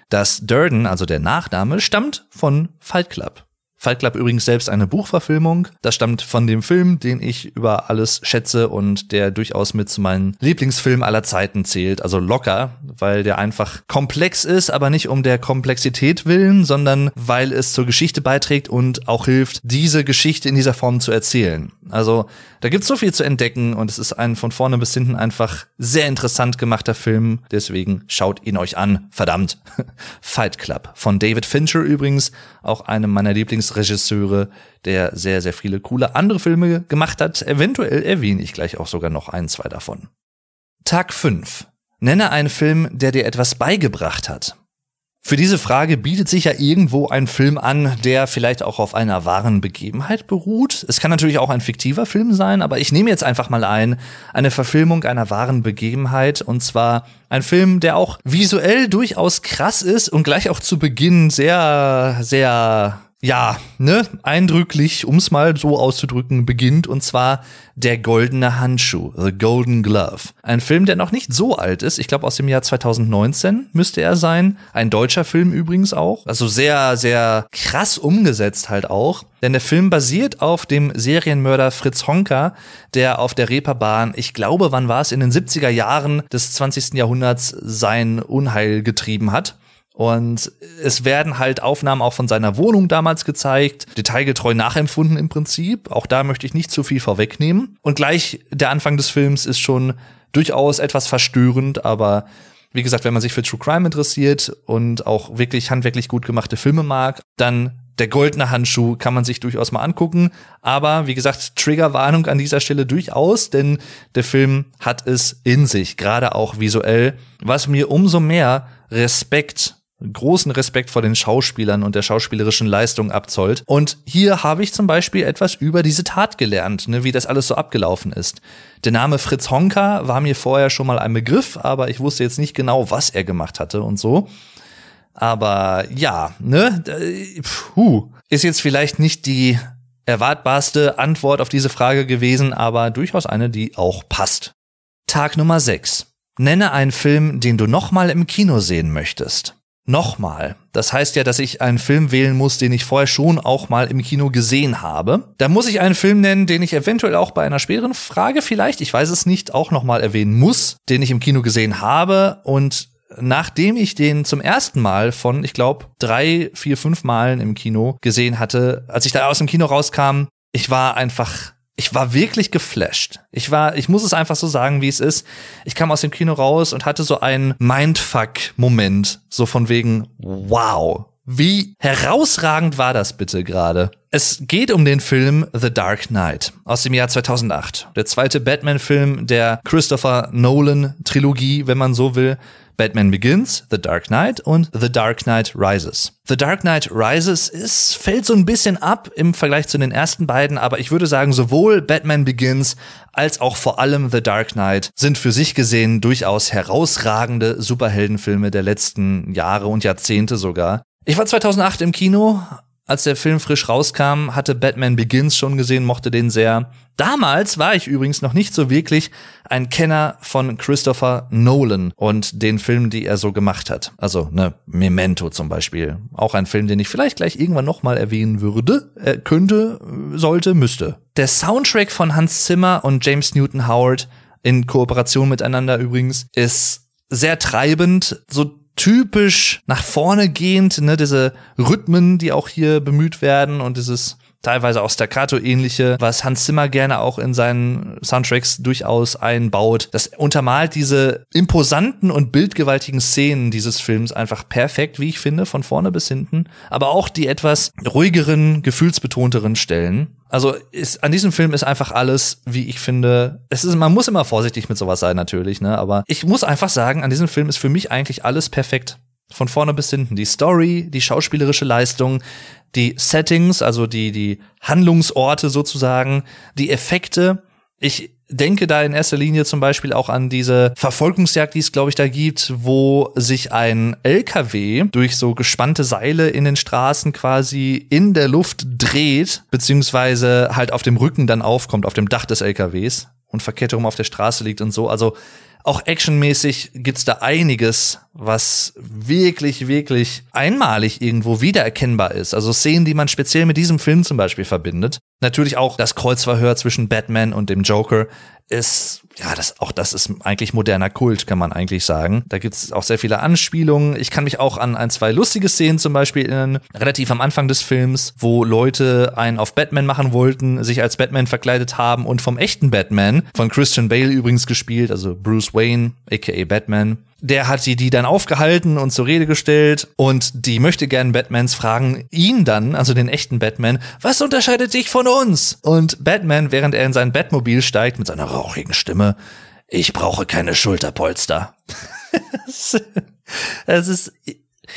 das Durden, also der Nachname, stammt von Fight Club. Fight Club übrigens selbst eine Buchverfilmung. Das stammt von dem Film, den ich über alles schätze und der durchaus mit zu meinen Lieblingsfilmen aller Zeiten zählt. Also locker, weil der einfach komplex ist, aber nicht um der Komplexität willen, sondern weil es zur Geschichte beiträgt und auch hilft, diese Geschichte in dieser Form zu erzählen. Also da gibt's so viel zu entdecken und es ist ein von vorne bis hinten einfach sehr interessant gemachter Film. Deswegen schaut ihn euch an. Verdammt. [laughs] Fight Club von David Fincher übrigens, auch einem meiner Lieblingsregisseure, der sehr, sehr viele coole andere Filme gemacht hat. Eventuell erwähne ich gleich auch sogar noch ein, zwei davon. Tag 5. Nenne einen Film, der dir etwas beigebracht hat. Für diese Frage bietet sich ja irgendwo ein Film an, der vielleicht auch auf einer wahren Begebenheit beruht. Es kann natürlich auch ein fiktiver Film sein, aber ich nehme jetzt einfach mal ein, eine Verfilmung einer wahren Begebenheit und zwar ein Film, der auch visuell durchaus krass ist und gleich auch zu Beginn sehr, sehr ja, ne, eindrücklich, um es mal so auszudrücken, beginnt und zwar Der goldene Handschuh, The Golden Glove. Ein Film, der noch nicht so alt ist, ich glaube aus dem Jahr 2019 müsste er sein. Ein deutscher Film übrigens auch. Also sehr, sehr krass umgesetzt halt auch. Denn der Film basiert auf dem Serienmörder Fritz Honka, der auf der Reeperbahn, ich glaube, wann war es, in den 70er Jahren des 20. Jahrhunderts sein Unheil getrieben hat. Und es werden halt Aufnahmen auch von seiner Wohnung damals gezeigt, detailgetreu nachempfunden im Prinzip. Auch da möchte ich nicht zu viel vorwegnehmen. Und gleich der Anfang des Films ist schon durchaus etwas verstörend, aber wie gesagt, wenn man sich für True Crime interessiert und auch wirklich handwerklich gut gemachte Filme mag, dann der goldene Handschuh kann man sich durchaus mal angucken. Aber wie gesagt, Triggerwarnung an dieser Stelle durchaus, denn der Film hat es in sich, gerade auch visuell, was mir umso mehr Respekt großen Respekt vor den Schauspielern und der schauspielerischen Leistung abzollt. Und hier habe ich zum Beispiel etwas über diese Tat gelernt, ne, wie das alles so abgelaufen ist. Der Name Fritz Honka war mir vorher schon mal ein Begriff, aber ich wusste jetzt nicht genau, was er gemacht hatte und so. Aber ja, ne, puh, ist jetzt vielleicht nicht die erwartbarste Antwort auf diese Frage gewesen, aber durchaus eine, die auch passt. Tag Nummer 6. Nenne einen Film, den du nochmal im Kino sehen möchtest nochmal. Das heißt ja, dass ich einen Film wählen muss, den ich vorher schon auch mal im Kino gesehen habe. Da muss ich einen Film nennen, den ich eventuell auch bei einer späteren Frage vielleicht, ich weiß es nicht, auch nochmal erwähnen muss, den ich im Kino gesehen habe und nachdem ich den zum ersten Mal von, ich glaube, drei, vier, fünf Malen im Kino gesehen hatte, als ich da aus dem Kino rauskam, ich war einfach ich war wirklich geflasht. Ich war, ich muss es einfach so sagen, wie es ist. Ich kam aus dem Kino raus und hatte so einen Mindfuck-Moment. So von wegen, wow. Wie herausragend war das bitte gerade? Es geht um den Film The Dark Knight aus dem Jahr 2008. Der zweite Batman-Film der Christopher Nolan-Trilogie, wenn man so will. Batman Begins, The Dark Knight und The Dark Knight Rises. The Dark Knight Rises ist, fällt so ein bisschen ab im Vergleich zu den ersten beiden, aber ich würde sagen, sowohl Batman Begins als auch vor allem The Dark Knight sind für sich gesehen durchaus herausragende Superheldenfilme der letzten Jahre und Jahrzehnte sogar. Ich war 2008 im Kino, als der Film frisch rauskam, hatte Batman Begins schon gesehen, mochte den sehr. Damals war ich übrigens noch nicht so wirklich ein Kenner von Christopher Nolan und den Filmen, die er so gemacht hat. Also, ne, Memento zum Beispiel. Auch ein Film, den ich vielleicht gleich irgendwann nochmal erwähnen würde, äh, könnte, sollte, müsste. Der Soundtrack von Hans Zimmer und James Newton Howard in Kooperation miteinander übrigens ist sehr treibend, so typisch nach vorne gehend, ne, diese Rhythmen, die auch hier bemüht werden und dieses teilweise auch Staccato-ähnliche, was Hans Zimmer gerne auch in seinen Soundtracks durchaus einbaut. Das untermalt diese imposanten und bildgewaltigen Szenen dieses Films einfach perfekt, wie ich finde, von vorne bis hinten. Aber auch die etwas ruhigeren, gefühlsbetonteren Stellen. Also ist, an diesem Film ist einfach alles, wie ich finde, es ist, man muss immer vorsichtig mit sowas sein, natürlich, ne? Aber ich muss einfach sagen, an diesem Film ist für mich eigentlich alles perfekt. Von vorne bis hinten. Die Story, die schauspielerische Leistung, die Settings, also die, die Handlungsorte sozusagen, die Effekte. Ich denke da in erster Linie zum Beispiel auch an diese Verfolgungsjagd, die es, glaube ich, da gibt, wo sich ein LKW durch so gespannte Seile in den Straßen quasi in der Luft dreht, beziehungsweise halt auf dem Rücken dann aufkommt, auf dem Dach des LKWs und herum auf der Straße liegt und so. Also auch actionmäßig gibt's da einiges, was wirklich, wirklich einmalig irgendwo wiedererkennbar ist. Also Szenen, die man speziell mit diesem Film zum Beispiel verbindet. Natürlich auch das Kreuzverhör zwischen Batman und dem Joker ist, ja, das, auch das ist eigentlich moderner Kult, kann man eigentlich sagen. Da gibt es auch sehr viele Anspielungen. Ich kann mich auch an ein, zwei lustige Szenen zum Beispiel erinnern, relativ am Anfang des Films, wo Leute einen auf Batman machen wollten, sich als Batman verkleidet haben und vom echten Batman, von Christian Bale übrigens gespielt, also Bruce Wayne, aka Batman, der hat die, die dann aufgehalten und zur Rede gestellt und die möchte gern Batmans fragen ihn dann, also den echten Batman, was unterscheidet dich von uns? Und Batman, während er in sein Batmobil steigt mit seiner rauchigen Stimme, ich brauche keine Schulterpolster. [laughs] Es ist,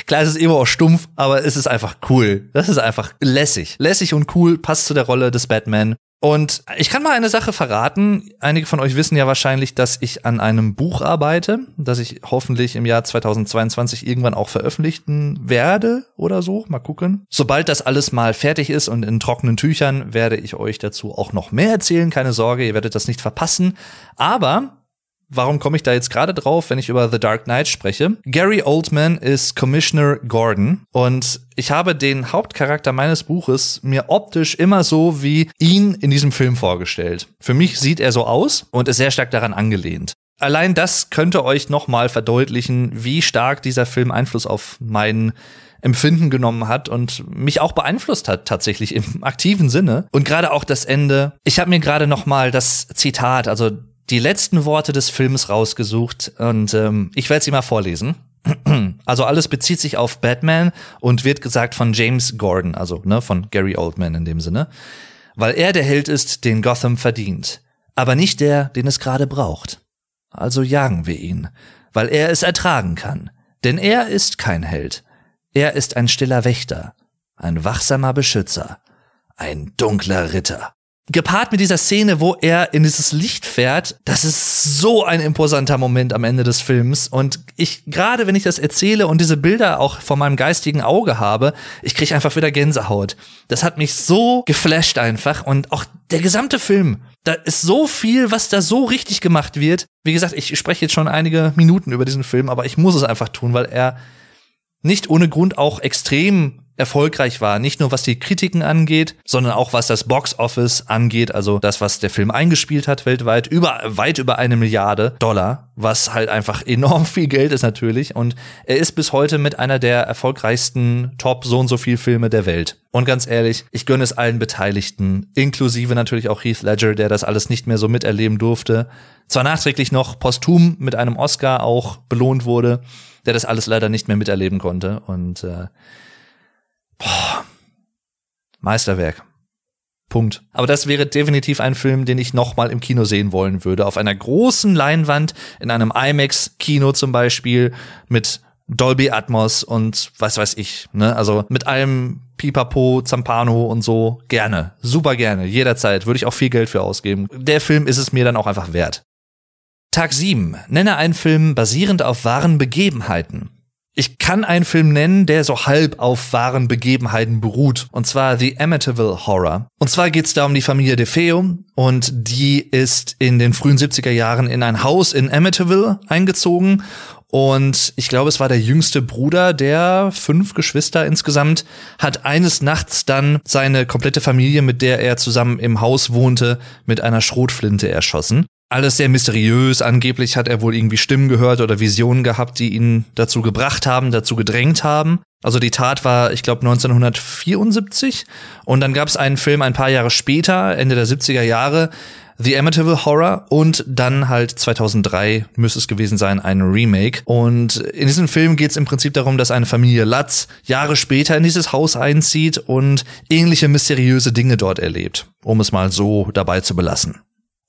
Klar, es ist immer auch stumpf, aber es ist einfach cool. Das ist einfach lässig. Lässig und cool, passt zu der Rolle des Batman. Und ich kann mal eine Sache verraten. Einige von euch wissen ja wahrscheinlich, dass ich an einem Buch arbeite, das ich hoffentlich im Jahr 2022 irgendwann auch veröffentlichen werde oder so. Mal gucken. Sobald das alles mal fertig ist und in trockenen Tüchern, werde ich euch dazu auch noch mehr erzählen. Keine Sorge, ihr werdet das nicht verpassen. Aber Warum komme ich da jetzt gerade drauf, wenn ich über The Dark Knight spreche? Gary Oldman ist Commissioner Gordon und ich habe den Hauptcharakter meines Buches mir optisch immer so wie ihn in diesem Film vorgestellt. Für mich sieht er so aus und ist sehr stark daran angelehnt. Allein das könnte euch nochmal verdeutlichen, wie stark dieser Film Einfluss auf meinen Empfinden genommen hat und mich auch beeinflusst hat tatsächlich im aktiven Sinne und gerade auch das Ende. Ich habe mir gerade noch mal das Zitat, also die letzten Worte des Films rausgesucht und ähm, ich werde sie mal vorlesen. [clears throat] Also alles bezieht sich auf Batman und wird gesagt von James Gordon, also ne, von Gary Oldman in dem Sinne, weil er der Held ist, den Gotham verdient, aber nicht der, den es gerade braucht. Also jagen wir ihn, weil er es ertragen kann, denn er ist kein Held. Er ist ein stiller Wächter, ein wachsamer Beschützer, ein dunkler Ritter gepaart mit dieser Szene, wo er in dieses Licht fährt, das ist so ein imposanter Moment am Ende des Films. Und ich, gerade wenn ich das erzähle und diese Bilder auch vor meinem geistigen Auge habe, ich kriege einfach wieder Gänsehaut. Das hat mich so geflasht einfach. Und auch der gesamte Film, da ist so viel, was da so richtig gemacht wird. Wie gesagt, ich spreche jetzt schon einige Minuten über diesen Film, aber ich muss es einfach tun, weil er nicht ohne Grund auch extrem erfolgreich war. Nicht nur was die Kritiken angeht, sondern auch was das Box Office angeht, also das, was der Film eingespielt hat weltweit, über, weit über eine Milliarde Dollar, was halt einfach enorm viel Geld ist natürlich. Und er ist bis heute mit einer der erfolgreichsten Top so und so viel Filme der Welt. Und ganz ehrlich, ich gönne es allen Beteiligten, inklusive natürlich auch Heath Ledger, der das alles nicht mehr so miterleben durfte. Zwar nachträglich noch posthum mit einem Oscar auch belohnt wurde, der das alles leider nicht mehr miterleben konnte. Und äh, Boah. Meisterwerk. Punkt. Aber das wäre definitiv ein Film, den ich nochmal im Kino sehen wollen würde. Auf einer großen Leinwand, in einem IMAX-Kino zum Beispiel, mit Dolby Atmos und was weiß ich. Ne? Also mit allem Pipapo, Zampano und so. Gerne. Super gerne. Jederzeit. Würde ich auch viel Geld für ausgeben. Der Film ist es mir dann auch einfach wert. Tag 7. Nenne einen Film basierend auf wahren Begebenheiten. Ich kann einen Film nennen, der so halb auf wahren Begebenheiten beruht. Und zwar The Amityville Horror. Und zwar geht es da um die Familie DeFeo. Und die ist in den frühen 70er Jahren in ein Haus in Amityville eingezogen. Und ich glaube, es war der jüngste Bruder der fünf Geschwister insgesamt, hat eines Nachts dann seine komplette Familie, mit der er zusammen im Haus wohnte, mit einer Schrotflinte erschossen alles sehr mysteriös. Angeblich hat er wohl irgendwie Stimmen gehört oder Visionen gehabt, die ihn dazu gebracht haben, dazu gedrängt haben. Also die Tat war, ich glaube, 1974. Und dann gab es einen Film ein paar Jahre später, Ende der 70er Jahre, The Amityville Horror und dann halt 2003 müsste es gewesen sein, ein Remake. Und in diesem Film geht es im Prinzip darum, dass eine Familie Latz Jahre später in dieses Haus einzieht und ähnliche mysteriöse Dinge dort erlebt, um es mal so dabei zu belassen.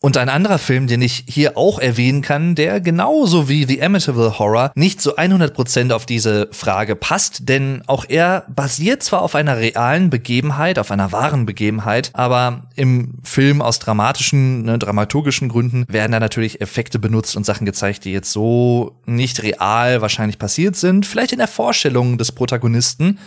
Und ein anderer Film, den ich hier auch erwähnen kann, der genauso wie The Amityville Horror nicht so 100% auf diese Frage passt, denn auch er basiert zwar auf einer realen Begebenheit, auf einer wahren Begebenheit, aber im Film aus dramatischen, ne, dramaturgischen Gründen werden da natürlich Effekte benutzt und Sachen gezeigt, die jetzt so nicht real wahrscheinlich passiert sind, vielleicht in der Vorstellung des Protagonisten.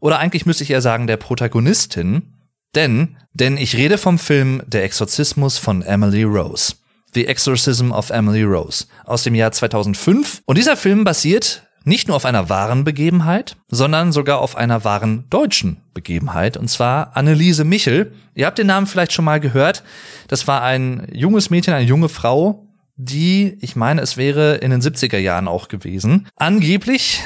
Oder eigentlich müsste ich eher sagen der Protagonistin, denn, denn ich rede vom Film Der Exorzismus von Emily Rose. The Exorcism of Emily Rose aus dem Jahr 2005. Und dieser Film basiert nicht nur auf einer wahren Begebenheit, sondern sogar auf einer wahren deutschen Begebenheit, und zwar Anneliese Michel. Ihr habt den Namen vielleicht schon mal gehört. Das war ein junges Mädchen, eine junge Frau, die, ich meine, es wäre in den 70er Jahren auch gewesen. Angeblich,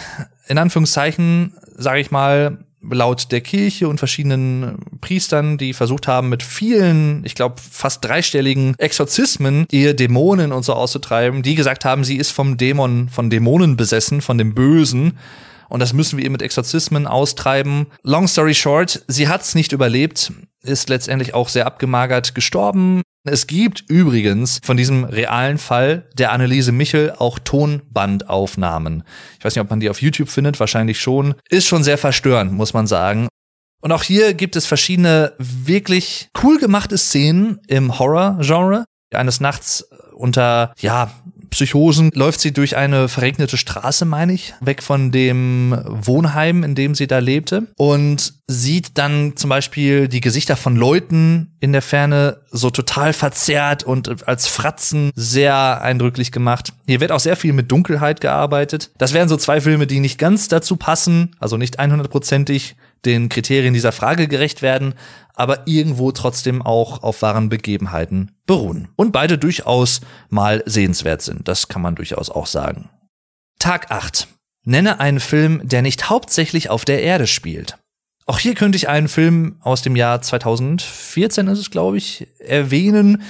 in Anführungszeichen, sage ich mal, laut der Kirche und verschiedenen Priestern, die versucht haben, mit vielen, ich glaube, fast dreistelligen Exorzismen ihr Dämonen und so auszutreiben, die gesagt haben, sie ist vom Dämon, von Dämonen besessen, von dem Bösen. Und das müssen wir ihr mit Exorzismen austreiben. Long story short, sie hat's nicht überlebt, ist letztendlich auch sehr abgemagert gestorben. Es gibt übrigens von diesem realen Fall der Anneliese Michel auch Tonbandaufnahmen. Ich weiß nicht, ob man die auf YouTube findet, wahrscheinlich schon. Ist schon sehr verstörend, muss man sagen. Und auch hier gibt es verschiedene wirklich cool gemachte Szenen im Horror-Genre. Eines Nachts unter, ja, Psychosen läuft sie durch eine verregnete Straße, meine ich, weg von dem Wohnheim, in dem sie da lebte und sieht dann zum Beispiel die Gesichter von Leuten in der Ferne so total verzerrt und als Fratzen sehr eindrücklich gemacht. Hier wird auch sehr viel mit Dunkelheit gearbeitet. Das wären so zwei Filme, die nicht ganz dazu passen, also nicht 100%ig den Kriterien dieser Frage gerecht werden, aber irgendwo trotzdem auch auf wahren Begebenheiten beruhen. Und beide durchaus mal sehenswert sind, das kann man durchaus auch sagen. Tag 8. Nenne einen Film, der nicht hauptsächlich auf der Erde spielt. Auch hier könnte ich einen Film aus dem Jahr 2014 ist es, glaube ich, erwähnen,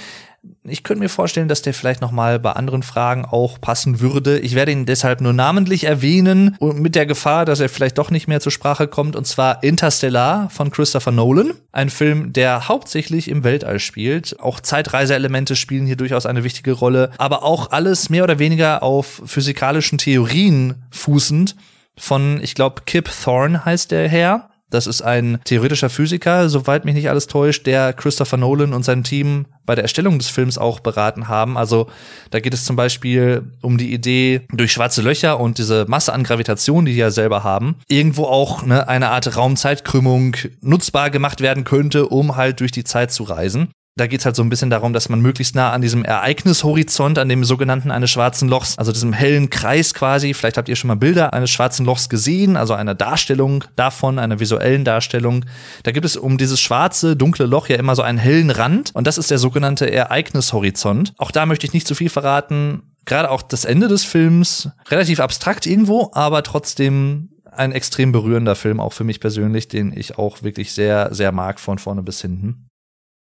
ich könnte mir vorstellen, dass der vielleicht noch mal bei anderen Fragen auch passen würde. Ich werde ihn deshalb nur namentlich erwähnen und mit der Gefahr, dass er vielleicht doch nicht mehr zur Sprache kommt und zwar Interstellar von Christopher Nolan, ein Film, der hauptsächlich im Weltall spielt. Auch Zeitreiseelemente spielen hier durchaus eine wichtige Rolle, aber auch alles mehr oder weniger auf physikalischen Theorien fußend von, ich glaube, Kip Thorne heißt der Herr. Das ist ein theoretischer Physiker, soweit mich nicht alles täuscht, der Christopher Nolan und sein Team bei der Erstellung des Films auch beraten haben. Also da geht es zum Beispiel um die Idee, durch schwarze Löcher und diese Masse an Gravitation, die die ja selber haben, irgendwo auch ne, eine Art Raumzeitkrümmung nutzbar gemacht werden könnte, um halt durch die Zeit zu reisen. Da geht es halt so ein bisschen darum, dass man möglichst nah an diesem Ereignishorizont, an dem sogenannten eines schwarzen Lochs, also diesem hellen Kreis quasi, vielleicht habt ihr schon mal Bilder eines schwarzen Lochs gesehen, also eine Darstellung davon, einer visuellen Darstellung. Da gibt es um dieses schwarze, dunkle Loch ja immer so einen hellen Rand und das ist der sogenannte Ereignishorizont. Auch da möchte ich nicht zu viel verraten. Gerade auch das Ende des Films, relativ abstrakt irgendwo, aber trotzdem ein extrem berührender Film, auch für mich persönlich, den ich auch wirklich sehr, sehr mag von vorne bis hinten.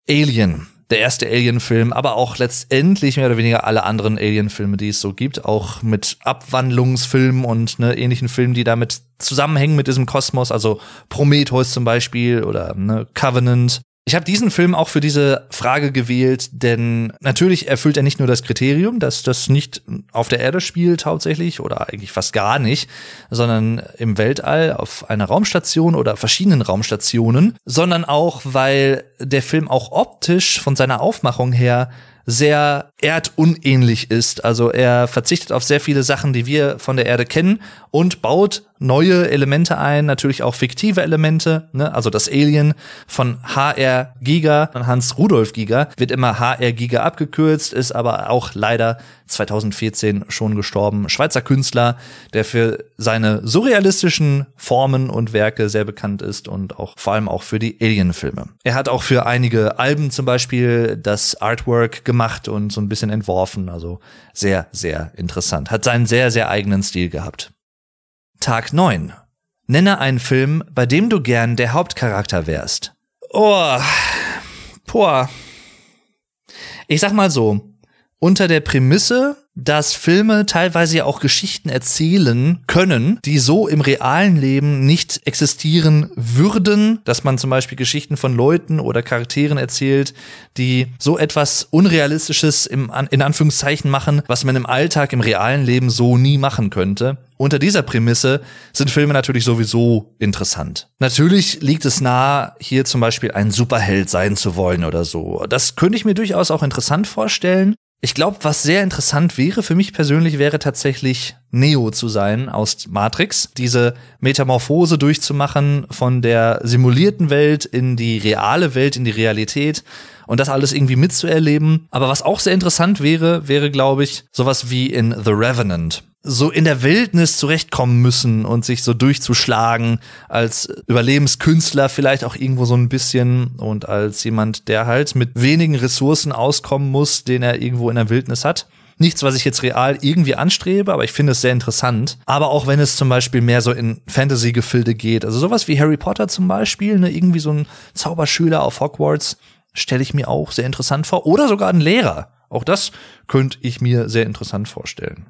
Alien, der erste Alien-Film, aber auch letztendlich mehr oder weniger alle anderen Alien-Filme, die es so gibt, auch mit Abwandlungsfilmen und ne, ähnlichen Filmen, die damit zusammenhängen mit diesem Kosmos, also Prometheus zum Beispiel oder ne, Covenant ich habe diesen Film auch für diese Frage gewählt, denn natürlich erfüllt er nicht nur das Kriterium, dass das nicht auf der Erde spielt hauptsächlich oder eigentlich fast gar nicht, sondern im Weltall auf einer Raumstation oder verschiedenen Raumstationen, sondern auch, weil der Film auch optisch von seiner Aufmachung her sehr erdunähnlich ist. Also er verzichtet auf sehr viele Sachen, die wir von der Erde kennen und baut neue Elemente ein, natürlich auch fiktive Elemente, ne? also das Alien von HR Giga, Hans Rudolf Giga, wird immer HR Giga abgekürzt, ist aber auch leider 2014 schon gestorben. Schweizer Künstler, der für seine surrealistischen Formen und Werke sehr bekannt ist und auch vor allem auch für die Alien-Filme. Er hat auch für einige Alben zum Beispiel das Artwork gemacht und so ein bisschen entworfen, also sehr, sehr interessant. Hat seinen sehr, sehr eigenen Stil gehabt. Tag 9. Nenne einen Film, bei dem du gern der Hauptcharakter wärst. Oh, boah. Ich sag mal so, unter der Prämisse, dass Filme teilweise ja auch Geschichten erzählen können, die so im realen Leben nicht existieren würden, dass man zum Beispiel Geschichten von Leuten oder Charakteren erzählt, die so etwas Unrealistisches im, in Anführungszeichen machen, was man im Alltag, im realen Leben so nie machen könnte. Unter dieser Prämisse sind Filme natürlich sowieso interessant. Natürlich liegt es nahe, hier zum Beispiel ein Superheld sein zu wollen oder so. Das könnte ich mir durchaus auch interessant vorstellen. Ich glaube, was sehr interessant wäre für mich persönlich, wäre tatsächlich Neo zu sein aus Matrix. Diese Metamorphose durchzumachen von der simulierten Welt in die reale Welt, in die Realität und das alles irgendwie mitzuerleben. Aber was auch sehr interessant wäre, wäre, glaube ich, sowas wie in The Revenant so in der Wildnis zurechtkommen müssen und sich so durchzuschlagen als Überlebenskünstler vielleicht auch irgendwo so ein bisschen und als jemand, der halt mit wenigen Ressourcen auskommen muss, den er irgendwo in der Wildnis hat. Nichts, was ich jetzt real irgendwie anstrebe, aber ich finde es sehr interessant. Aber auch wenn es zum Beispiel mehr so in Fantasy-Gefilde geht, also sowas wie Harry Potter zum Beispiel, ne, irgendwie so ein Zauberschüler auf Hogwarts, stelle ich mir auch sehr interessant vor. Oder sogar ein Lehrer. Auch das könnte ich mir sehr interessant vorstellen.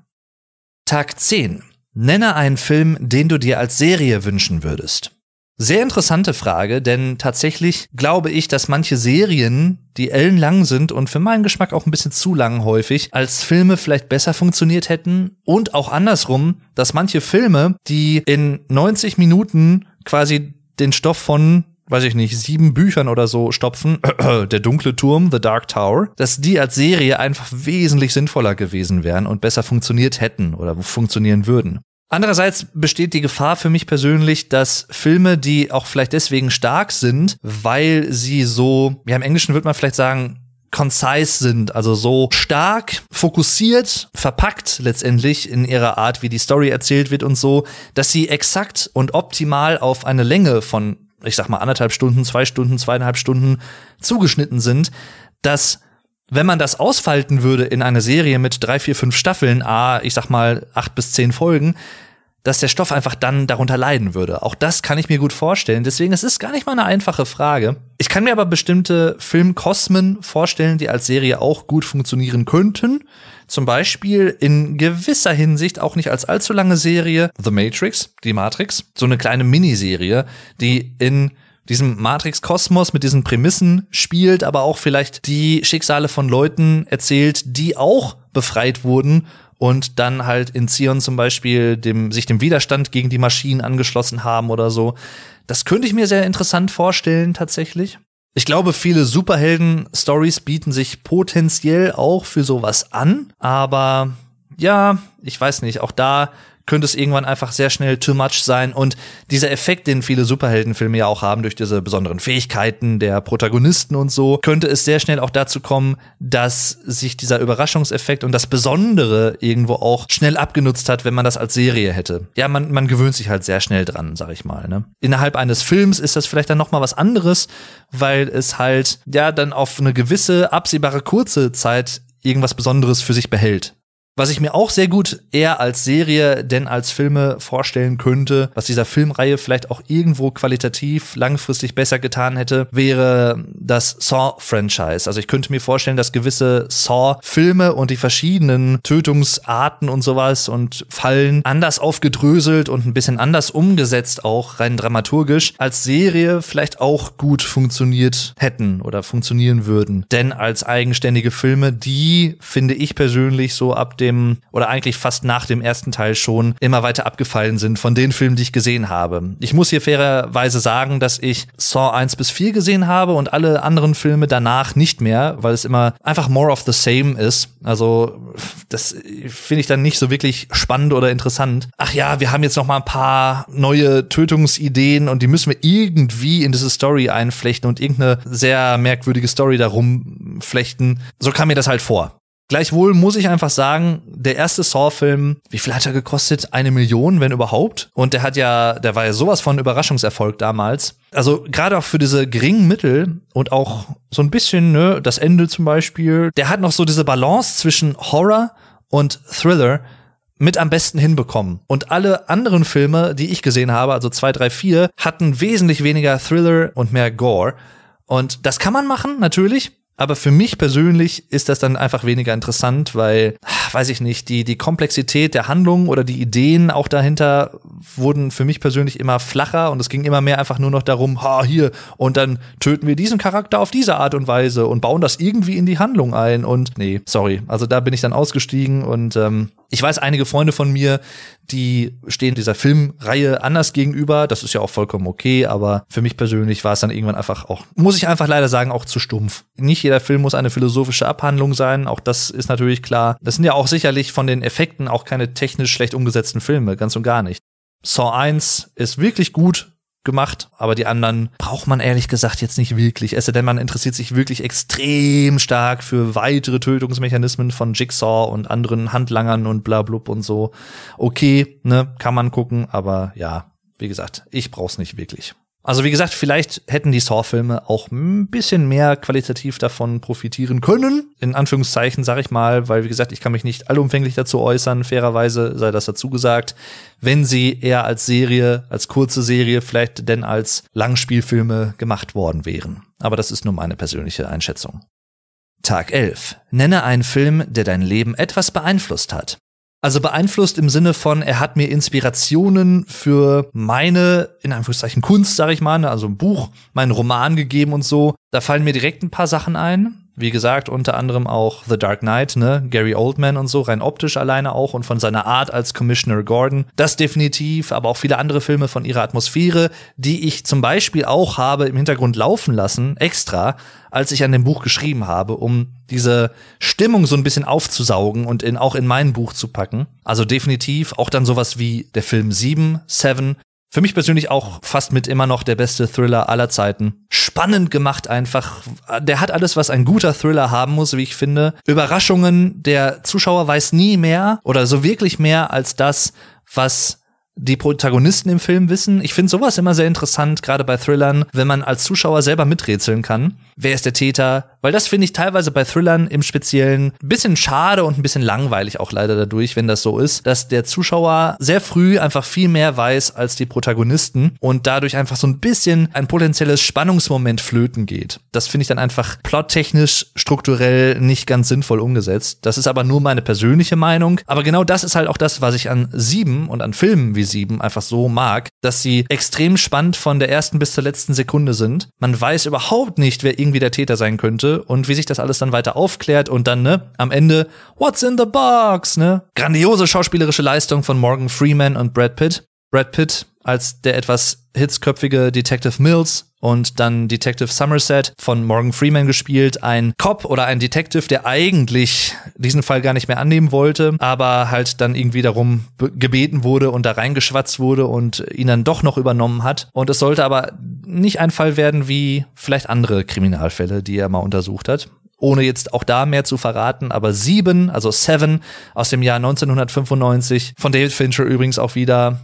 Tag 10. Nenne einen Film, den du dir als Serie wünschen würdest. Sehr interessante Frage, denn tatsächlich glaube ich, dass manche Serien, die ellenlang sind und für meinen Geschmack auch ein bisschen zu lang häufig, als Filme vielleicht besser funktioniert hätten und auch andersrum, dass manche Filme, die in 90 Minuten quasi den Stoff von weiß ich nicht, sieben Büchern oder so stopfen, [clears throat] der dunkle Turm, The Dark Tower, dass die als Serie einfach wesentlich sinnvoller gewesen wären und besser funktioniert hätten oder funktionieren würden. Andererseits besteht die Gefahr für mich persönlich, dass Filme, die auch vielleicht deswegen stark sind, weil sie so, ja im Englischen würde man vielleicht sagen, concise sind, also so stark fokussiert, verpackt letztendlich in ihrer Art, wie die Story erzählt wird und so, dass sie exakt und optimal auf eine Länge von ich sag mal, anderthalb Stunden, zwei Stunden, zweieinhalb Stunden zugeschnitten sind, dass wenn man das ausfalten würde in eine Serie mit drei, vier, fünf Staffeln, a, ich sag mal, acht bis zehn Folgen, dass der Stoff einfach dann darunter leiden würde. Auch das kann ich mir gut vorstellen. Deswegen, es ist gar nicht mal eine einfache Frage. Ich kann mir aber bestimmte Filmkosmen vorstellen, die als Serie auch gut funktionieren könnten. Zum Beispiel in gewisser Hinsicht auch nicht als allzu lange Serie The Matrix, die Matrix, so eine kleine Miniserie, die in diesem Matrix-Kosmos mit diesen Prämissen spielt, aber auch vielleicht die Schicksale von Leuten erzählt, die auch befreit wurden und dann halt in Zion zum Beispiel dem, sich dem Widerstand gegen die Maschinen angeschlossen haben oder so. Das könnte ich mir sehr interessant vorstellen, tatsächlich. Ich glaube, viele Superhelden-Stories bieten sich potenziell auch für sowas an, aber ja, ich weiß nicht, auch da könnte es irgendwann einfach sehr schnell too much sein. Und dieser Effekt, den viele Superheldenfilme ja auch haben, durch diese besonderen Fähigkeiten der Protagonisten und so, könnte es sehr schnell auch dazu kommen, dass sich dieser Überraschungseffekt und das Besondere irgendwo auch schnell abgenutzt hat, wenn man das als Serie hätte. Ja, man, man gewöhnt sich halt sehr schnell dran, sag ich mal. Ne? Innerhalb eines Films ist das vielleicht dann noch mal was anderes, weil es halt ja dann auf eine gewisse absehbare kurze Zeit irgendwas Besonderes für sich behält. Was ich mir auch sehr gut eher als Serie denn als Filme vorstellen könnte, was dieser Filmreihe vielleicht auch irgendwo qualitativ langfristig besser getan hätte, wäre das Saw-Franchise. Also ich könnte mir vorstellen, dass gewisse Saw-Filme und die verschiedenen Tötungsarten und sowas und Fallen anders aufgedröselt und ein bisschen anders umgesetzt, auch rein dramaturgisch, als Serie vielleicht auch gut funktioniert hätten oder funktionieren würden. Denn als eigenständige Filme, die finde ich persönlich so ab dem dem, oder eigentlich fast nach dem ersten Teil schon, immer weiter abgefallen sind von den Filmen, die ich gesehen habe. Ich muss hier fairerweise sagen, dass ich Saw 1 bis 4 gesehen habe und alle anderen Filme danach nicht mehr, weil es immer einfach more of the same ist. Also, das finde ich dann nicht so wirklich spannend oder interessant. Ach ja, wir haben jetzt noch mal ein paar neue Tötungsideen und die müssen wir irgendwie in diese Story einflechten und irgendeine sehr merkwürdige Story darum flechten. So kam mir das halt vor. Gleichwohl muss ich einfach sagen, der erste Saw-Film, wie viel hat er gekostet? Eine Million, wenn überhaupt. Und der hat ja, der war ja sowas von Überraschungserfolg damals. Also gerade auch für diese geringen Mittel und auch so ein bisschen, ne, das Ende zum Beispiel, der hat noch so diese Balance zwischen Horror und Thriller mit am besten hinbekommen. Und alle anderen Filme, die ich gesehen habe, also zwei, drei, vier, hatten wesentlich weniger Thriller und mehr Gore. Und das kann man machen, natürlich. Aber für mich persönlich ist das dann einfach weniger interessant, weil, weiß ich nicht, die, die Komplexität der Handlung oder die Ideen auch dahinter wurden für mich persönlich immer flacher und es ging immer mehr einfach nur noch darum, ha, hier, und dann töten wir diesen Charakter auf diese Art und Weise und bauen das irgendwie in die Handlung ein. Und nee, sorry. Also da bin ich dann ausgestiegen und ähm, ich weiß, einige Freunde von mir, die stehen dieser Filmreihe anders gegenüber. Das ist ja auch vollkommen okay, aber für mich persönlich war es dann irgendwann einfach auch, muss ich einfach leider sagen, auch zu stumpf. Nicht jeder Film muss eine philosophische Abhandlung sein. Auch das ist natürlich klar. Das sind ja auch sicherlich von den Effekten auch keine technisch schlecht umgesetzten Filme, ganz und gar nicht. Saw 1 ist wirklich gut, gemacht, aber die anderen braucht man ehrlich gesagt jetzt nicht wirklich. Es denn man interessiert sich wirklich extrem stark für weitere Tötungsmechanismen von Jigsaw und anderen Handlangern und bla blub und so. Okay, ne, kann man gucken, aber ja, wie gesagt, ich brauch's nicht wirklich. Also wie gesagt, vielleicht hätten die Saw-Filme auch ein bisschen mehr qualitativ davon profitieren können. In Anführungszeichen sage ich mal, weil wie gesagt, ich kann mich nicht allumfänglich dazu äußern. Fairerweise sei das dazu gesagt. Wenn sie eher als Serie, als kurze Serie, vielleicht denn als Langspielfilme gemacht worden wären. Aber das ist nur meine persönliche Einschätzung. Tag 11. Nenne einen Film, der dein Leben etwas beeinflusst hat. Also beeinflusst im Sinne von, er hat mir Inspirationen für meine, in Anführungszeichen, Kunst, sag ich mal, ne, also ein Buch, meinen Roman gegeben und so. Da fallen mir direkt ein paar Sachen ein. Wie gesagt, unter anderem auch The Dark Knight, ne, Gary Oldman und so, rein optisch alleine auch und von seiner Art als Commissioner Gordon. Das definitiv, aber auch viele andere Filme von ihrer Atmosphäre, die ich zum Beispiel auch habe im Hintergrund laufen lassen, extra, als ich an dem Buch geschrieben habe, um diese Stimmung so ein bisschen aufzusaugen und in, auch in mein Buch zu packen. Also definitiv auch dann sowas wie der Film 7, Seven, für mich persönlich auch fast mit immer noch der beste Thriller aller Zeiten. Spannend gemacht einfach. Der hat alles, was ein guter Thriller haben muss, wie ich finde. Überraschungen. Der Zuschauer weiß nie mehr oder so wirklich mehr als das, was die Protagonisten im Film wissen. Ich finde sowas immer sehr interessant, gerade bei Thrillern, wenn man als Zuschauer selber miträtseln kann. Wer ist der Täter? Weil das finde ich teilweise bei Thrillern im Speziellen ein bisschen schade und ein bisschen langweilig auch leider dadurch, wenn das so ist, dass der Zuschauer sehr früh einfach viel mehr weiß als die Protagonisten und dadurch einfach so ein bisschen ein potenzielles Spannungsmoment flöten geht. Das finde ich dann einfach plottechnisch, strukturell nicht ganz sinnvoll umgesetzt. Das ist aber nur meine persönliche Meinung. Aber genau das ist halt auch das, was ich an Sieben und an Filmen wie Sieben einfach so mag, dass sie extrem spannend von der ersten bis zur letzten Sekunde sind. Man weiß überhaupt nicht, wer irgendwie der Täter sein könnte und wie sich das alles dann weiter aufklärt und dann, ne, am Ende, what's in the box, ne? Grandiose schauspielerische Leistung von Morgan Freeman und Brad Pitt. Brad Pitt als der etwas hitzköpfige Detective Mills und dann Detective Somerset von Morgan Freeman gespielt, ein Cop oder ein Detective, der eigentlich diesen Fall gar nicht mehr annehmen wollte, aber halt dann irgendwie darum gebeten wurde und da reingeschwatzt wurde und ihn dann doch noch übernommen hat. Und es sollte aber nicht ein Fall werden wie vielleicht andere Kriminalfälle, die er mal untersucht hat ohne jetzt auch da mehr zu verraten, aber Sieben, also Seven aus dem Jahr 1995, von David Fincher übrigens auch wieder.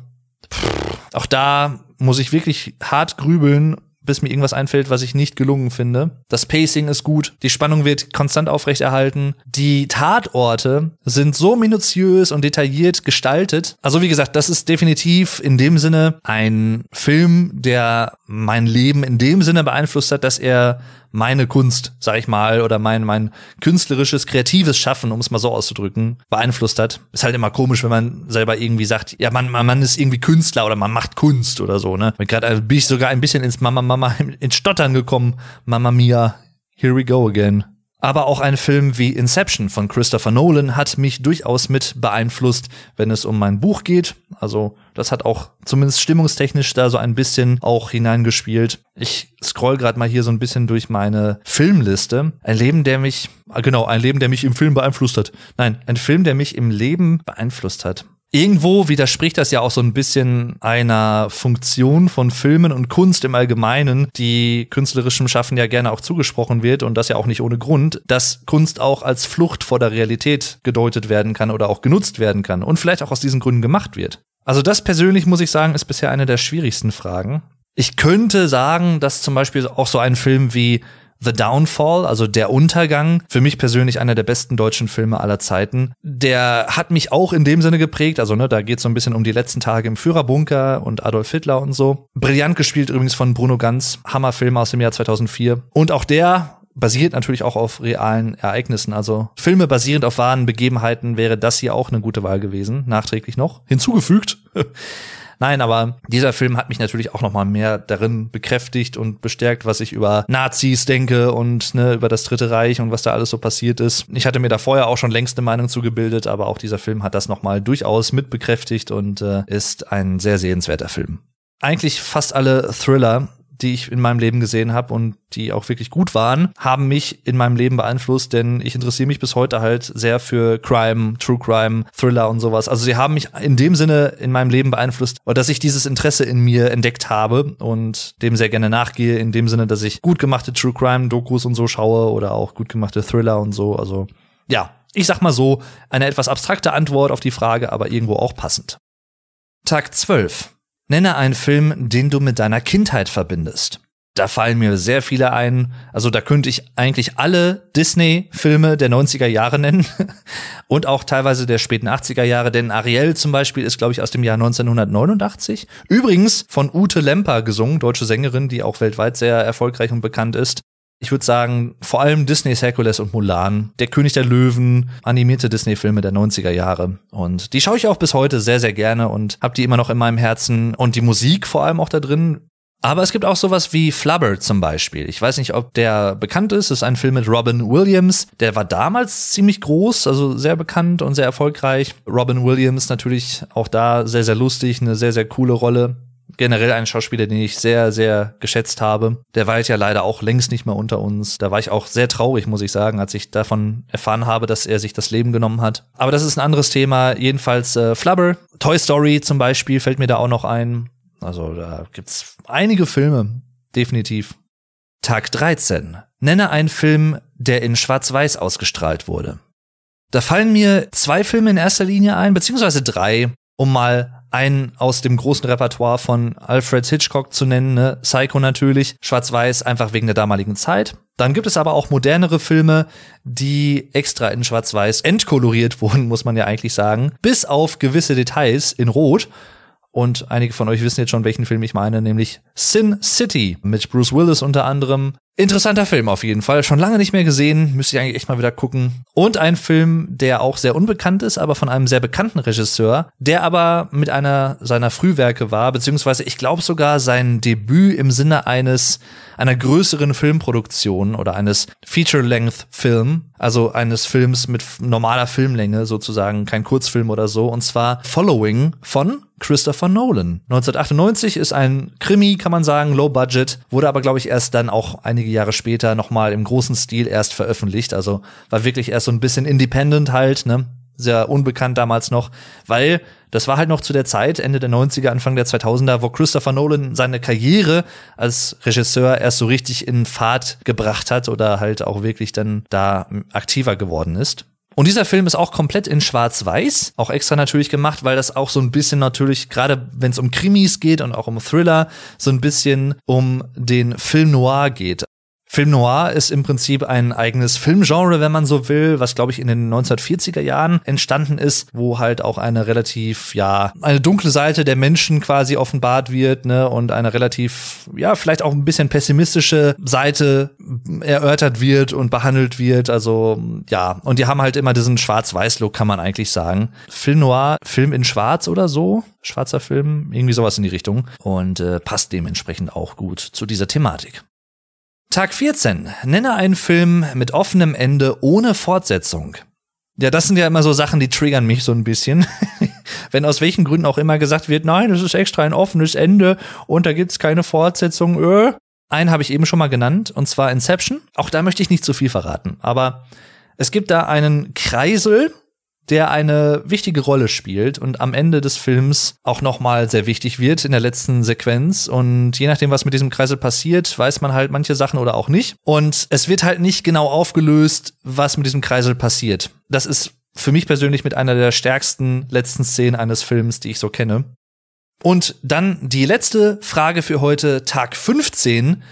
Auch da muss ich wirklich hart grübeln, bis mir irgendwas einfällt, was ich nicht gelungen finde. Das Pacing ist gut, die Spannung wird konstant aufrechterhalten. Die Tatorte sind so minutiös und detailliert gestaltet. Also wie gesagt, das ist definitiv in dem Sinne ein Film, der mein Leben in dem Sinne beeinflusst hat, dass er meine Kunst, sag ich mal, oder mein, mein künstlerisches, kreatives Schaffen, um es mal so auszudrücken, beeinflusst hat. Ist halt immer komisch, wenn man selber irgendwie sagt, ja, man, man, man ist irgendwie Künstler oder man macht Kunst oder so, ne? Gerade also bin ich sogar ein bisschen ins Mama Mama ins Stottern gekommen. Mama Mia, here we go again. Aber auch ein Film wie Inception von Christopher Nolan hat mich durchaus mit beeinflusst, wenn es um mein Buch geht. Also das hat auch zumindest stimmungstechnisch da so ein bisschen auch hineingespielt. Ich scroll gerade mal hier so ein bisschen durch meine Filmliste. Ein Leben, der mich, ah, genau, ein Leben, der mich im Film beeinflusst hat. Nein, ein Film, der mich im Leben beeinflusst hat. Irgendwo widerspricht das ja auch so ein bisschen einer Funktion von Filmen und Kunst im Allgemeinen, die künstlerischem Schaffen ja gerne auch zugesprochen wird und das ja auch nicht ohne Grund, dass Kunst auch als Flucht vor der Realität gedeutet werden kann oder auch genutzt werden kann und vielleicht auch aus diesen Gründen gemacht wird. Also das persönlich muss ich sagen, ist bisher eine der schwierigsten Fragen. Ich könnte sagen, dass zum Beispiel auch so ein Film wie The Downfall, also der Untergang, für mich persönlich einer der besten deutschen Filme aller Zeiten. Der hat mich auch in dem Sinne geprägt, also ne, da geht es so ein bisschen um die letzten Tage im Führerbunker und Adolf Hitler und so. Brillant gespielt übrigens von Bruno Ganz, Hammerfilm aus dem Jahr 2004. Und auch der basiert natürlich auch auf realen Ereignissen. Also Filme basierend auf wahren Begebenheiten wäre das hier auch eine gute Wahl gewesen, nachträglich noch hinzugefügt. [laughs] Nein, aber dieser Film hat mich natürlich auch noch mal mehr darin bekräftigt und bestärkt, was ich über Nazis denke und ne, über das Dritte Reich und was da alles so passiert ist. Ich hatte mir da vorher auch schon längst eine Meinung zugebildet, aber auch dieser Film hat das noch mal durchaus mitbekräftigt und äh, ist ein sehr sehenswerter Film. Eigentlich fast alle Thriller die ich in meinem Leben gesehen habe und die auch wirklich gut waren, haben mich in meinem Leben beeinflusst, denn ich interessiere mich bis heute halt sehr für Crime, True Crime, Thriller und sowas. Also sie haben mich in dem Sinne in meinem Leben beeinflusst, dass ich dieses Interesse in mir entdeckt habe und dem sehr gerne nachgehe, in dem Sinne, dass ich gut gemachte True Crime Dokus und so schaue oder auch gut gemachte Thriller und so. Also ja, ich sag mal so, eine etwas abstrakte Antwort auf die Frage, aber irgendwo auch passend. Tag 12. Nenne einen Film, den du mit deiner Kindheit verbindest. Da fallen mir sehr viele ein. Also da könnte ich eigentlich alle Disney-Filme der 90er Jahre nennen [laughs] und auch teilweise der späten 80er Jahre, denn Ariel zum Beispiel ist, glaube ich, aus dem Jahr 1989. Übrigens von Ute Lemper gesungen, deutsche Sängerin, die auch weltweit sehr erfolgreich und bekannt ist. Ich würde sagen, vor allem Disney's Hercules und Mulan, Der König der Löwen, animierte Disney-Filme der 90er Jahre. Und die schaue ich auch bis heute sehr, sehr gerne und habe die immer noch in meinem Herzen. Und die Musik vor allem auch da drin. Aber es gibt auch sowas wie Flubber zum Beispiel. Ich weiß nicht, ob der bekannt ist. Das ist ein Film mit Robin Williams. Der war damals ziemlich groß, also sehr bekannt und sehr erfolgreich. Robin Williams natürlich auch da sehr, sehr lustig, eine sehr, sehr coole Rolle generell ein Schauspieler, den ich sehr, sehr geschätzt habe. Der war jetzt ja leider auch längst nicht mehr unter uns. Da war ich auch sehr traurig, muss ich sagen, als ich davon erfahren habe, dass er sich das Leben genommen hat. Aber das ist ein anderes Thema. Jedenfalls äh, Flubber, Toy Story zum Beispiel fällt mir da auch noch ein. Also da gibt's einige Filme, definitiv. Tag 13. Nenne einen Film, der in Schwarz-Weiß ausgestrahlt wurde. Da fallen mir zwei Filme in erster Linie ein, beziehungsweise drei, um mal einen aus dem großen Repertoire von Alfred Hitchcock zu nennen, ne? Psycho natürlich, schwarz-weiß, einfach wegen der damaligen Zeit. Dann gibt es aber auch modernere Filme, die extra in schwarz-weiß entkoloriert [laughs] wurden, muss man ja eigentlich sagen, bis auf gewisse Details in Rot. Und einige von euch wissen jetzt schon, welchen Film ich meine, nämlich Sin City mit Bruce Willis unter anderem. Interessanter Film auf jeden Fall. Schon lange nicht mehr gesehen. Müsste ich eigentlich echt mal wieder gucken. Und ein Film, der auch sehr unbekannt ist, aber von einem sehr bekannten Regisseur, der aber mit einer seiner Frühwerke war, beziehungsweise ich glaube sogar sein Debüt im Sinne eines einer größeren Filmproduktion oder eines Feature-Length-Film, also eines Films mit normaler Filmlänge sozusagen, kein Kurzfilm oder so, und zwar Following von Christopher Nolan. 1998 ist ein Krimi, kann man sagen, Low Budget, wurde aber, glaube ich, erst dann auch einige Jahre später nochmal im großen Stil erst veröffentlicht. Also war wirklich erst so ein bisschen independent halt, ne? Sehr unbekannt damals noch, weil das war halt noch zu der Zeit, Ende der 90er, Anfang der 2000er, wo Christopher Nolan seine Karriere als Regisseur erst so richtig in Fahrt gebracht hat oder halt auch wirklich dann da aktiver geworden ist. Und dieser Film ist auch komplett in Schwarz-Weiß, auch extra natürlich gemacht, weil das auch so ein bisschen natürlich, gerade wenn es um Krimis geht und auch um Thriller, so ein bisschen um den Film Noir geht. Film Noir ist im Prinzip ein eigenes Filmgenre, wenn man so will, was glaube ich in den 1940er Jahren entstanden ist, wo halt auch eine relativ, ja, eine dunkle Seite der Menschen quasi offenbart wird, ne, und eine relativ, ja, vielleicht auch ein bisschen pessimistische Seite erörtert wird und behandelt wird. Also, ja, und die haben halt immer diesen Schwarz-Weiß-Look, kann man eigentlich sagen. Film Noir, Film in Schwarz oder so, schwarzer Film, irgendwie sowas in die Richtung und äh, passt dementsprechend auch gut zu dieser Thematik. Tag 14. Nenne einen Film mit offenem Ende ohne Fortsetzung. Ja, das sind ja immer so Sachen, die triggern mich so ein bisschen. [laughs] Wenn aus welchen Gründen auch immer gesagt wird, nein, das ist extra ein offenes Ende und da gibt's keine Fortsetzung. Äh. Einen habe ich eben schon mal genannt, und zwar Inception. Auch da möchte ich nicht zu viel verraten. Aber es gibt da einen Kreisel, der eine wichtige Rolle spielt und am Ende des Films auch nochmal sehr wichtig wird in der letzten Sequenz. Und je nachdem, was mit diesem Kreisel passiert, weiß man halt manche Sachen oder auch nicht. Und es wird halt nicht genau aufgelöst, was mit diesem Kreisel passiert. Das ist für mich persönlich mit einer der stärksten letzten Szenen eines Films, die ich so kenne. Und dann die letzte Frage für heute, Tag 15.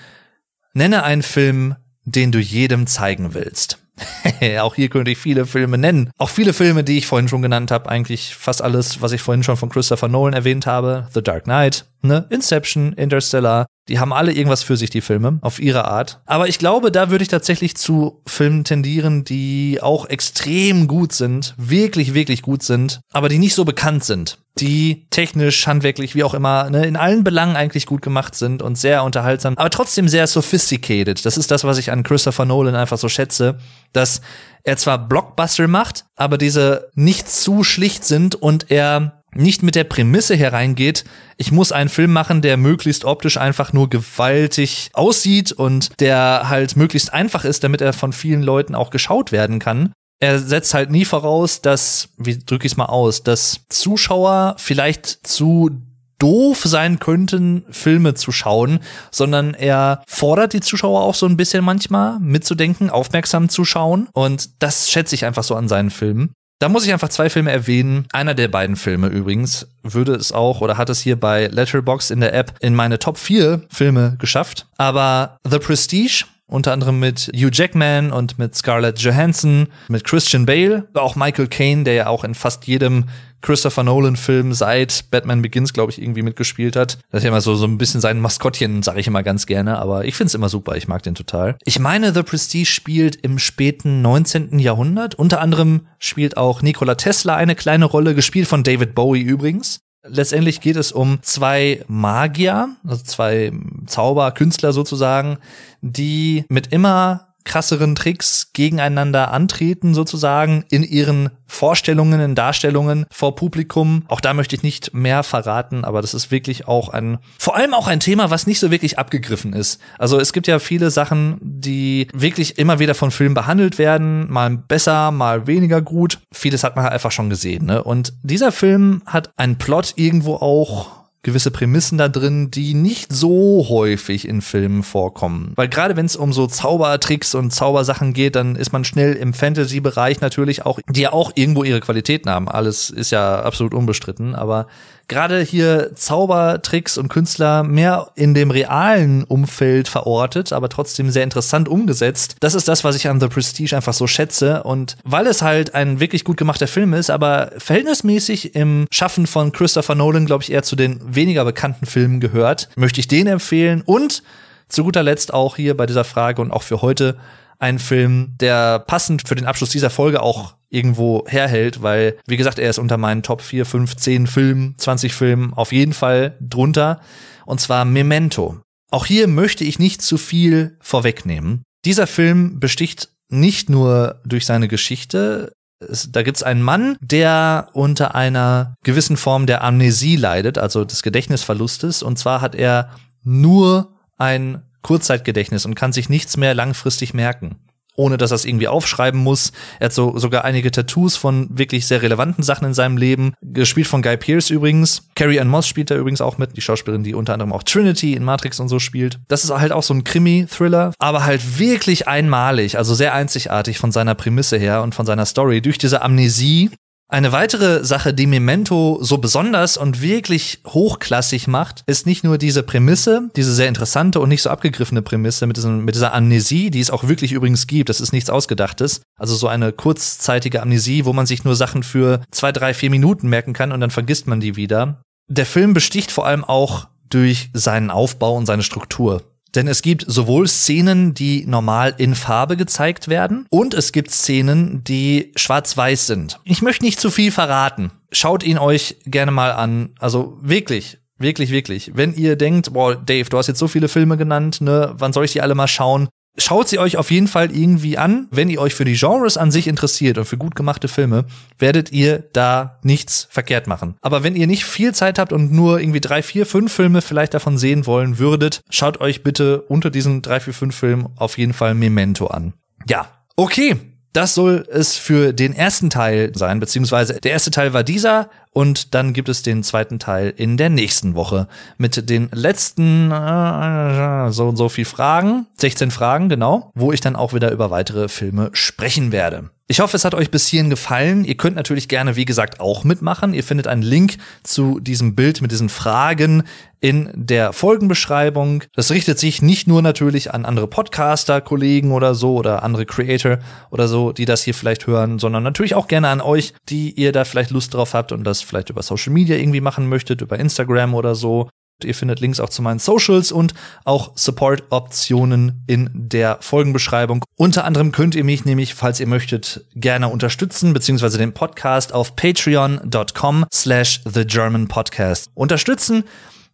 Nenne einen Film, den du jedem zeigen willst. [laughs] auch hier könnte ich viele Filme nennen. Auch viele Filme, die ich vorhin schon genannt habe. Eigentlich fast alles, was ich vorhin schon von Christopher Nolan erwähnt habe. The Dark Knight, Ne? Inception, Interstellar, die haben alle irgendwas für sich, die Filme, auf ihre Art. Aber ich glaube, da würde ich tatsächlich zu Filmen tendieren, die auch extrem gut sind, wirklich, wirklich gut sind, aber die nicht so bekannt sind. Die technisch, handwerklich, wie auch immer, ne, in allen Belangen eigentlich gut gemacht sind und sehr unterhaltsam, aber trotzdem sehr sophisticated. Das ist das, was ich an Christopher Nolan einfach so schätze, dass er zwar Blockbuster macht, aber diese nicht zu schlicht sind und er nicht mit der Prämisse hereingeht, ich muss einen Film machen, der möglichst optisch einfach nur gewaltig aussieht und der halt möglichst einfach ist, damit er von vielen Leuten auch geschaut werden kann. Er setzt halt nie voraus, dass, wie drücke ich es mal aus, dass Zuschauer vielleicht zu doof sein könnten, Filme zu schauen, sondern er fordert die Zuschauer auch so ein bisschen manchmal mitzudenken, aufmerksam zu schauen. Und das schätze ich einfach so an seinen Filmen. Da muss ich einfach zwei Filme erwähnen. Einer der beiden Filme übrigens würde es auch oder hat es hier bei Letterbox in der App in meine Top 4 Filme geschafft. Aber The Prestige unter anderem mit Hugh Jackman und mit Scarlett Johansson, mit Christian Bale, auch Michael Caine, der ja auch in fast jedem Christopher Nolan-Film seit Batman Begins, glaube ich, irgendwie mitgespielt hat. Das ist ja immer so, so ein bisschen sein Maskottchen, sage ich immer ganz gerne, aber ich finde es immer super, ich mag den total. Ich meine, The Prestige spielt im späten 19. Jahrhundert. Unter anderem spielt auch Nikola Tesla eine kleine Rolle, gespielt von David Bowie übrigens. Letztendlich geht es um zwei Magier, also zwei Zauberkünstler sozusagen, die mit immer krasseren Tricks gegeneinander antreten, sozusagen, in ihren Vorstellungen, in Darstellungen vor Publikum. Auch da möchte ich nicht mehr verraten, aber das ist wirklich auch ein, vor allem auch ein Thema, was nicht so wirklich abgegriffen ist. Also es gibt ja viele Sachen, die wirklich immer wieder von Filmen behandelt werden, mal besser, mal weniger gut. Vieles hat man halt einfach schon gesehen, ne? Und dieser Film hat einen Plot irgendwo auch gewisse Prämissen da drin, die nicht so häufig in Filmen vorkommen. Weil gerade wenn es um so Zaubertricks und Zaubersachen geht, dann ist man schnell im Fantasy-Bereich natürlich auch, die ja auch irgendwo ihre Qualitäten haben. Alles ist ja absolut unbestritten, aber gerade hier Zaubertricks und Künstler mehr in dem realen Umfeld verortet, aber trotzdem sehr interessant umgesetzt. Das ist das, was ich an The Prestige einfach so schätze. Und weil es halt ein wirklich gut gemachter Film ist, aber verhältnismäßig im Schaffen von Christopher Nolan, glaube ich, eher zu den weniger bekannten Filmen gehört, möchte ich den empfehlen. Und zu guter Letzt auch hier bei dieser Frage und auch für heute ein Film, der passend für den Abschluss dieser Folge auch irgendwo herhält, weil, wie gesagt, er ist unter meinen Top 4, 5, 10 Filmen, 20 Filmen auf jeden Fall drunter. Und zwar Memento. Auch hier möchte ich nicht zu viel vorwegnehmen. Dieser Film besticht nicht nur durch seine Geschichte, es, da gibt's einen Mann, der unter einer gewissen Form der Amnesie leidet, also des Gedächtnisverlustes. Und zwar hat er nur ein Kurzzeitgedächtnis und kann sich nichts mehr langfristig merken ohne dass er es irgendwie aufschreiben muss. Er hat so sogar einige Tattoos von wirklich sehr relevanten Sachen in seinem Leben. Gespielt von Guy Pearce übrigens. Carrie Ann Moss spielt da übrigens auch mit, die Schauspielerin, die unter anderem auch Trinity in Matrix und so spielt. Das ist halt auch so ein Krimi-Thriller, aber halt wirklich einmalig, also sehr einzigartig von seiner Prämisse her und von seiner Story. Durch diese Amnesie eine weitere Sache, die Memento so besonders und wirklich hochklassig macht, ist nicht nur diese Prämisse, diese sehr interessante und nicht so abgegriffene Prämisse mit, diesem, mit dieser Amnesie, die es auch wirklich übrigens gibt, das ist nichts Ausgedachtes. Also so eine kurzzeitige Amnesie, wo man sich nur Sachen für zwei, drei, vier Minuten merken kann und dann vergisst man die wieder. Der Film besticht vor allem auch durch seinen Aufbau und seine Struktur. Denn es gibt sowohl Szenen, die normal in Farbe gezeigt werden, und es gibt Szenen, die schwarz-weiß sind. Ich möchte nicht zu viel verraten. Schaut ihn euch gerne mal an. Also wirklich, wirklich, wirklich. Wenn ihr denkt, boah, Dave, du hast jetzt so viele Filme genannt, ne, wann soll ich die alle mal schauen? Schaut sie euch auf jeden Fall irgendwie an. Wenn ihr euch für die Genres an sich interessiert und für gut gemachte Filme, werdet ihr da nichts verkehrt machen. Aber wenn ihr nicht viel Zeit habt und nur irgendwie drei, vier, fünf Filme vielleicht davon sehen wollen würdet, schaut euch bitte unter diesen drei, vier, fünf Filmen auf jeden Fall Memento an. Ja, okay. Das soll es für den ersten Teil sein, beziehungsweise der erste Teil war dieser und dann gibt es den zweiten Teil in der nächsten Woche mit den letzten äh, so und so viel Fragen, 16 Fragen genau, wo ich dann auch wieder über weitere Filme sprechen werde. Ich hoffe, es hat euch bis hierhin gefallen. Ihr könnt natürlich gerne, wie gesagt, auch mitmachen. Ihr findet einen Link zu diesem Bild mit diesen Fragen in der Folgenbeschreibung. Das richtet sich nicht nur natürlich an andere Podcaster, Kollegen oder so oder andere Creator oder so, die das hier vielleicht hören, sondern natürlich auch gerne an euch, die ihr da vielleicht Lust drauf habt und das vielleicht über Social Media irgendwie machen möchtet, über Instagram oder so. Ihr findet Links auch zu meinen Socials und auch Support-Optionen in der Folgenbeschreibung. Unter anderem könnt ihr mich nämlich, falls ihr möchtet, gerne unterstützen, beziehungsweise den Podcast auf patreon.com slash the German Podcast. Unterstützen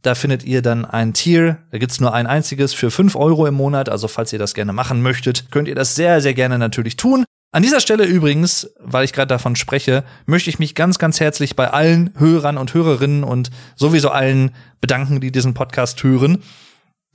da findet ihr dann ein Tier, da gibt's nur ein einziges für fünf Euro im Monat. Also falls ihr das gerne machen möchtet, könnt ihr das sehr, sehr gerne natürlich tun. An dieser Stelle übrigens, weil ich gerade davon spreche, möchte ich mich ganz, ganz herzlich bei allen Hörern und Hörerinnen und sowieso allen bedanken, die diesen Podcast hören.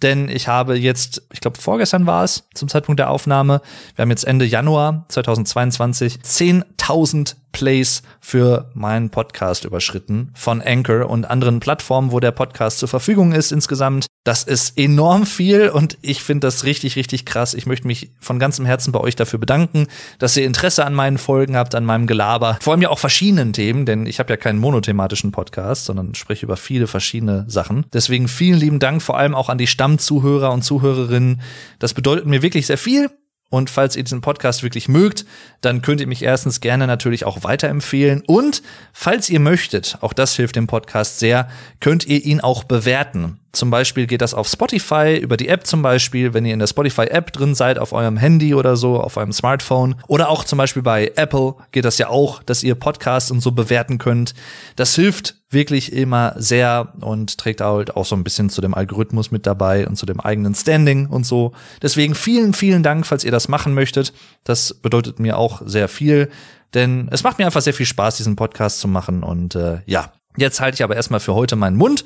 Denn ich habe jetzt, ich glaube vorgestern war es zum Zeitpunkt der Aufnahme, wir haben jetzt Ende Januar 2022 10.000 Plays für meinen Podcast überschritten von Anchor und anderen Plattformen, wo der Podcast zur Verfügung ist insgesamt. Das ist enorm viel und ich finde das richtig, richtig krass. Ich möchte mich von ganzem Herzen bei euch dafür bedanken, dass ihr Interesse an meinen Folgen habt, an meinem Gelaber. Vor allem ja auch verschiedenen Themen, denn ich habe ja keinen monothematischen Podcast, sondern spreche über viele verschiedene Sachen. Deswegen vielen lieben Dank vor allem auch an die Stammzuhörer und Zuhörerinnen. Das bedeutet mir wirklich sehr viel. Und falls ihr diesen Podcast wirklich mögt, dann könnt ihr mich erstens gerne natürlich auch weiterempfehlen. Und falls ihr möchtet, auch das hilft dem Podcast sehr, könnt ihr ihn auch bewerten. Zum Beispiel geht das auf Spotify, über die App zum Beispiel, wenn ihr in der Spotify-App drin seid, auf eurem Handy oder so, auf eurem Smartphone. Oder auch zum Beispiel bei Apple geht das ja auch, dass ihr Podcasts und so bewerten könnt. Das hilft wirklich immer sehr und trägt halt auch so ein bisschen zu dem Algorithmus mit dabei und zu dem eigenen Standing und so. Deswegen vielen, vielen Dank, falls ihr das machen möchtet. Das bedeutet mir auch sehr viel, denn es macht mir einfach sehr viel Spaß, diesen Podcast zu machen und äh, ja, Jetzt halte ich aber erstmal für heute meinen Mund.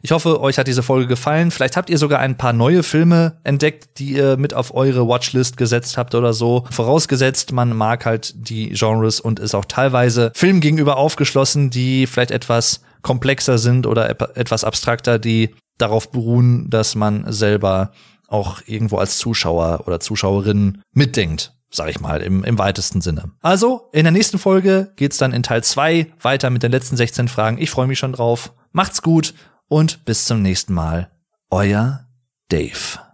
Ich hoffe, euch hat diese Folge gefallen. Vielleicht habt ihr sogar ein paar neue Filme entdeckt, die ihr mit auf eure Watchlist gesetzt habt oder so. Vorausgesetzt, man mag halt die Genres und ist auch teilweise Filmen gegenüber aufgeschlossen, die vielleicht etwas komplexer sind oder etwas abstrakter, die darauf beruhen, dass man selber auch irgendwo als Zuschauer oder Zuschauerin mitdenkt sag ich mal, im, im weitesten Sinne. Also, in der nächsten Folge geht's dann in Teil 2 weiter mit den letzten 16 Fragen. Ich freue mich schon drauf. Macht's gut und bis zum nächsten Mal. Euer Dave.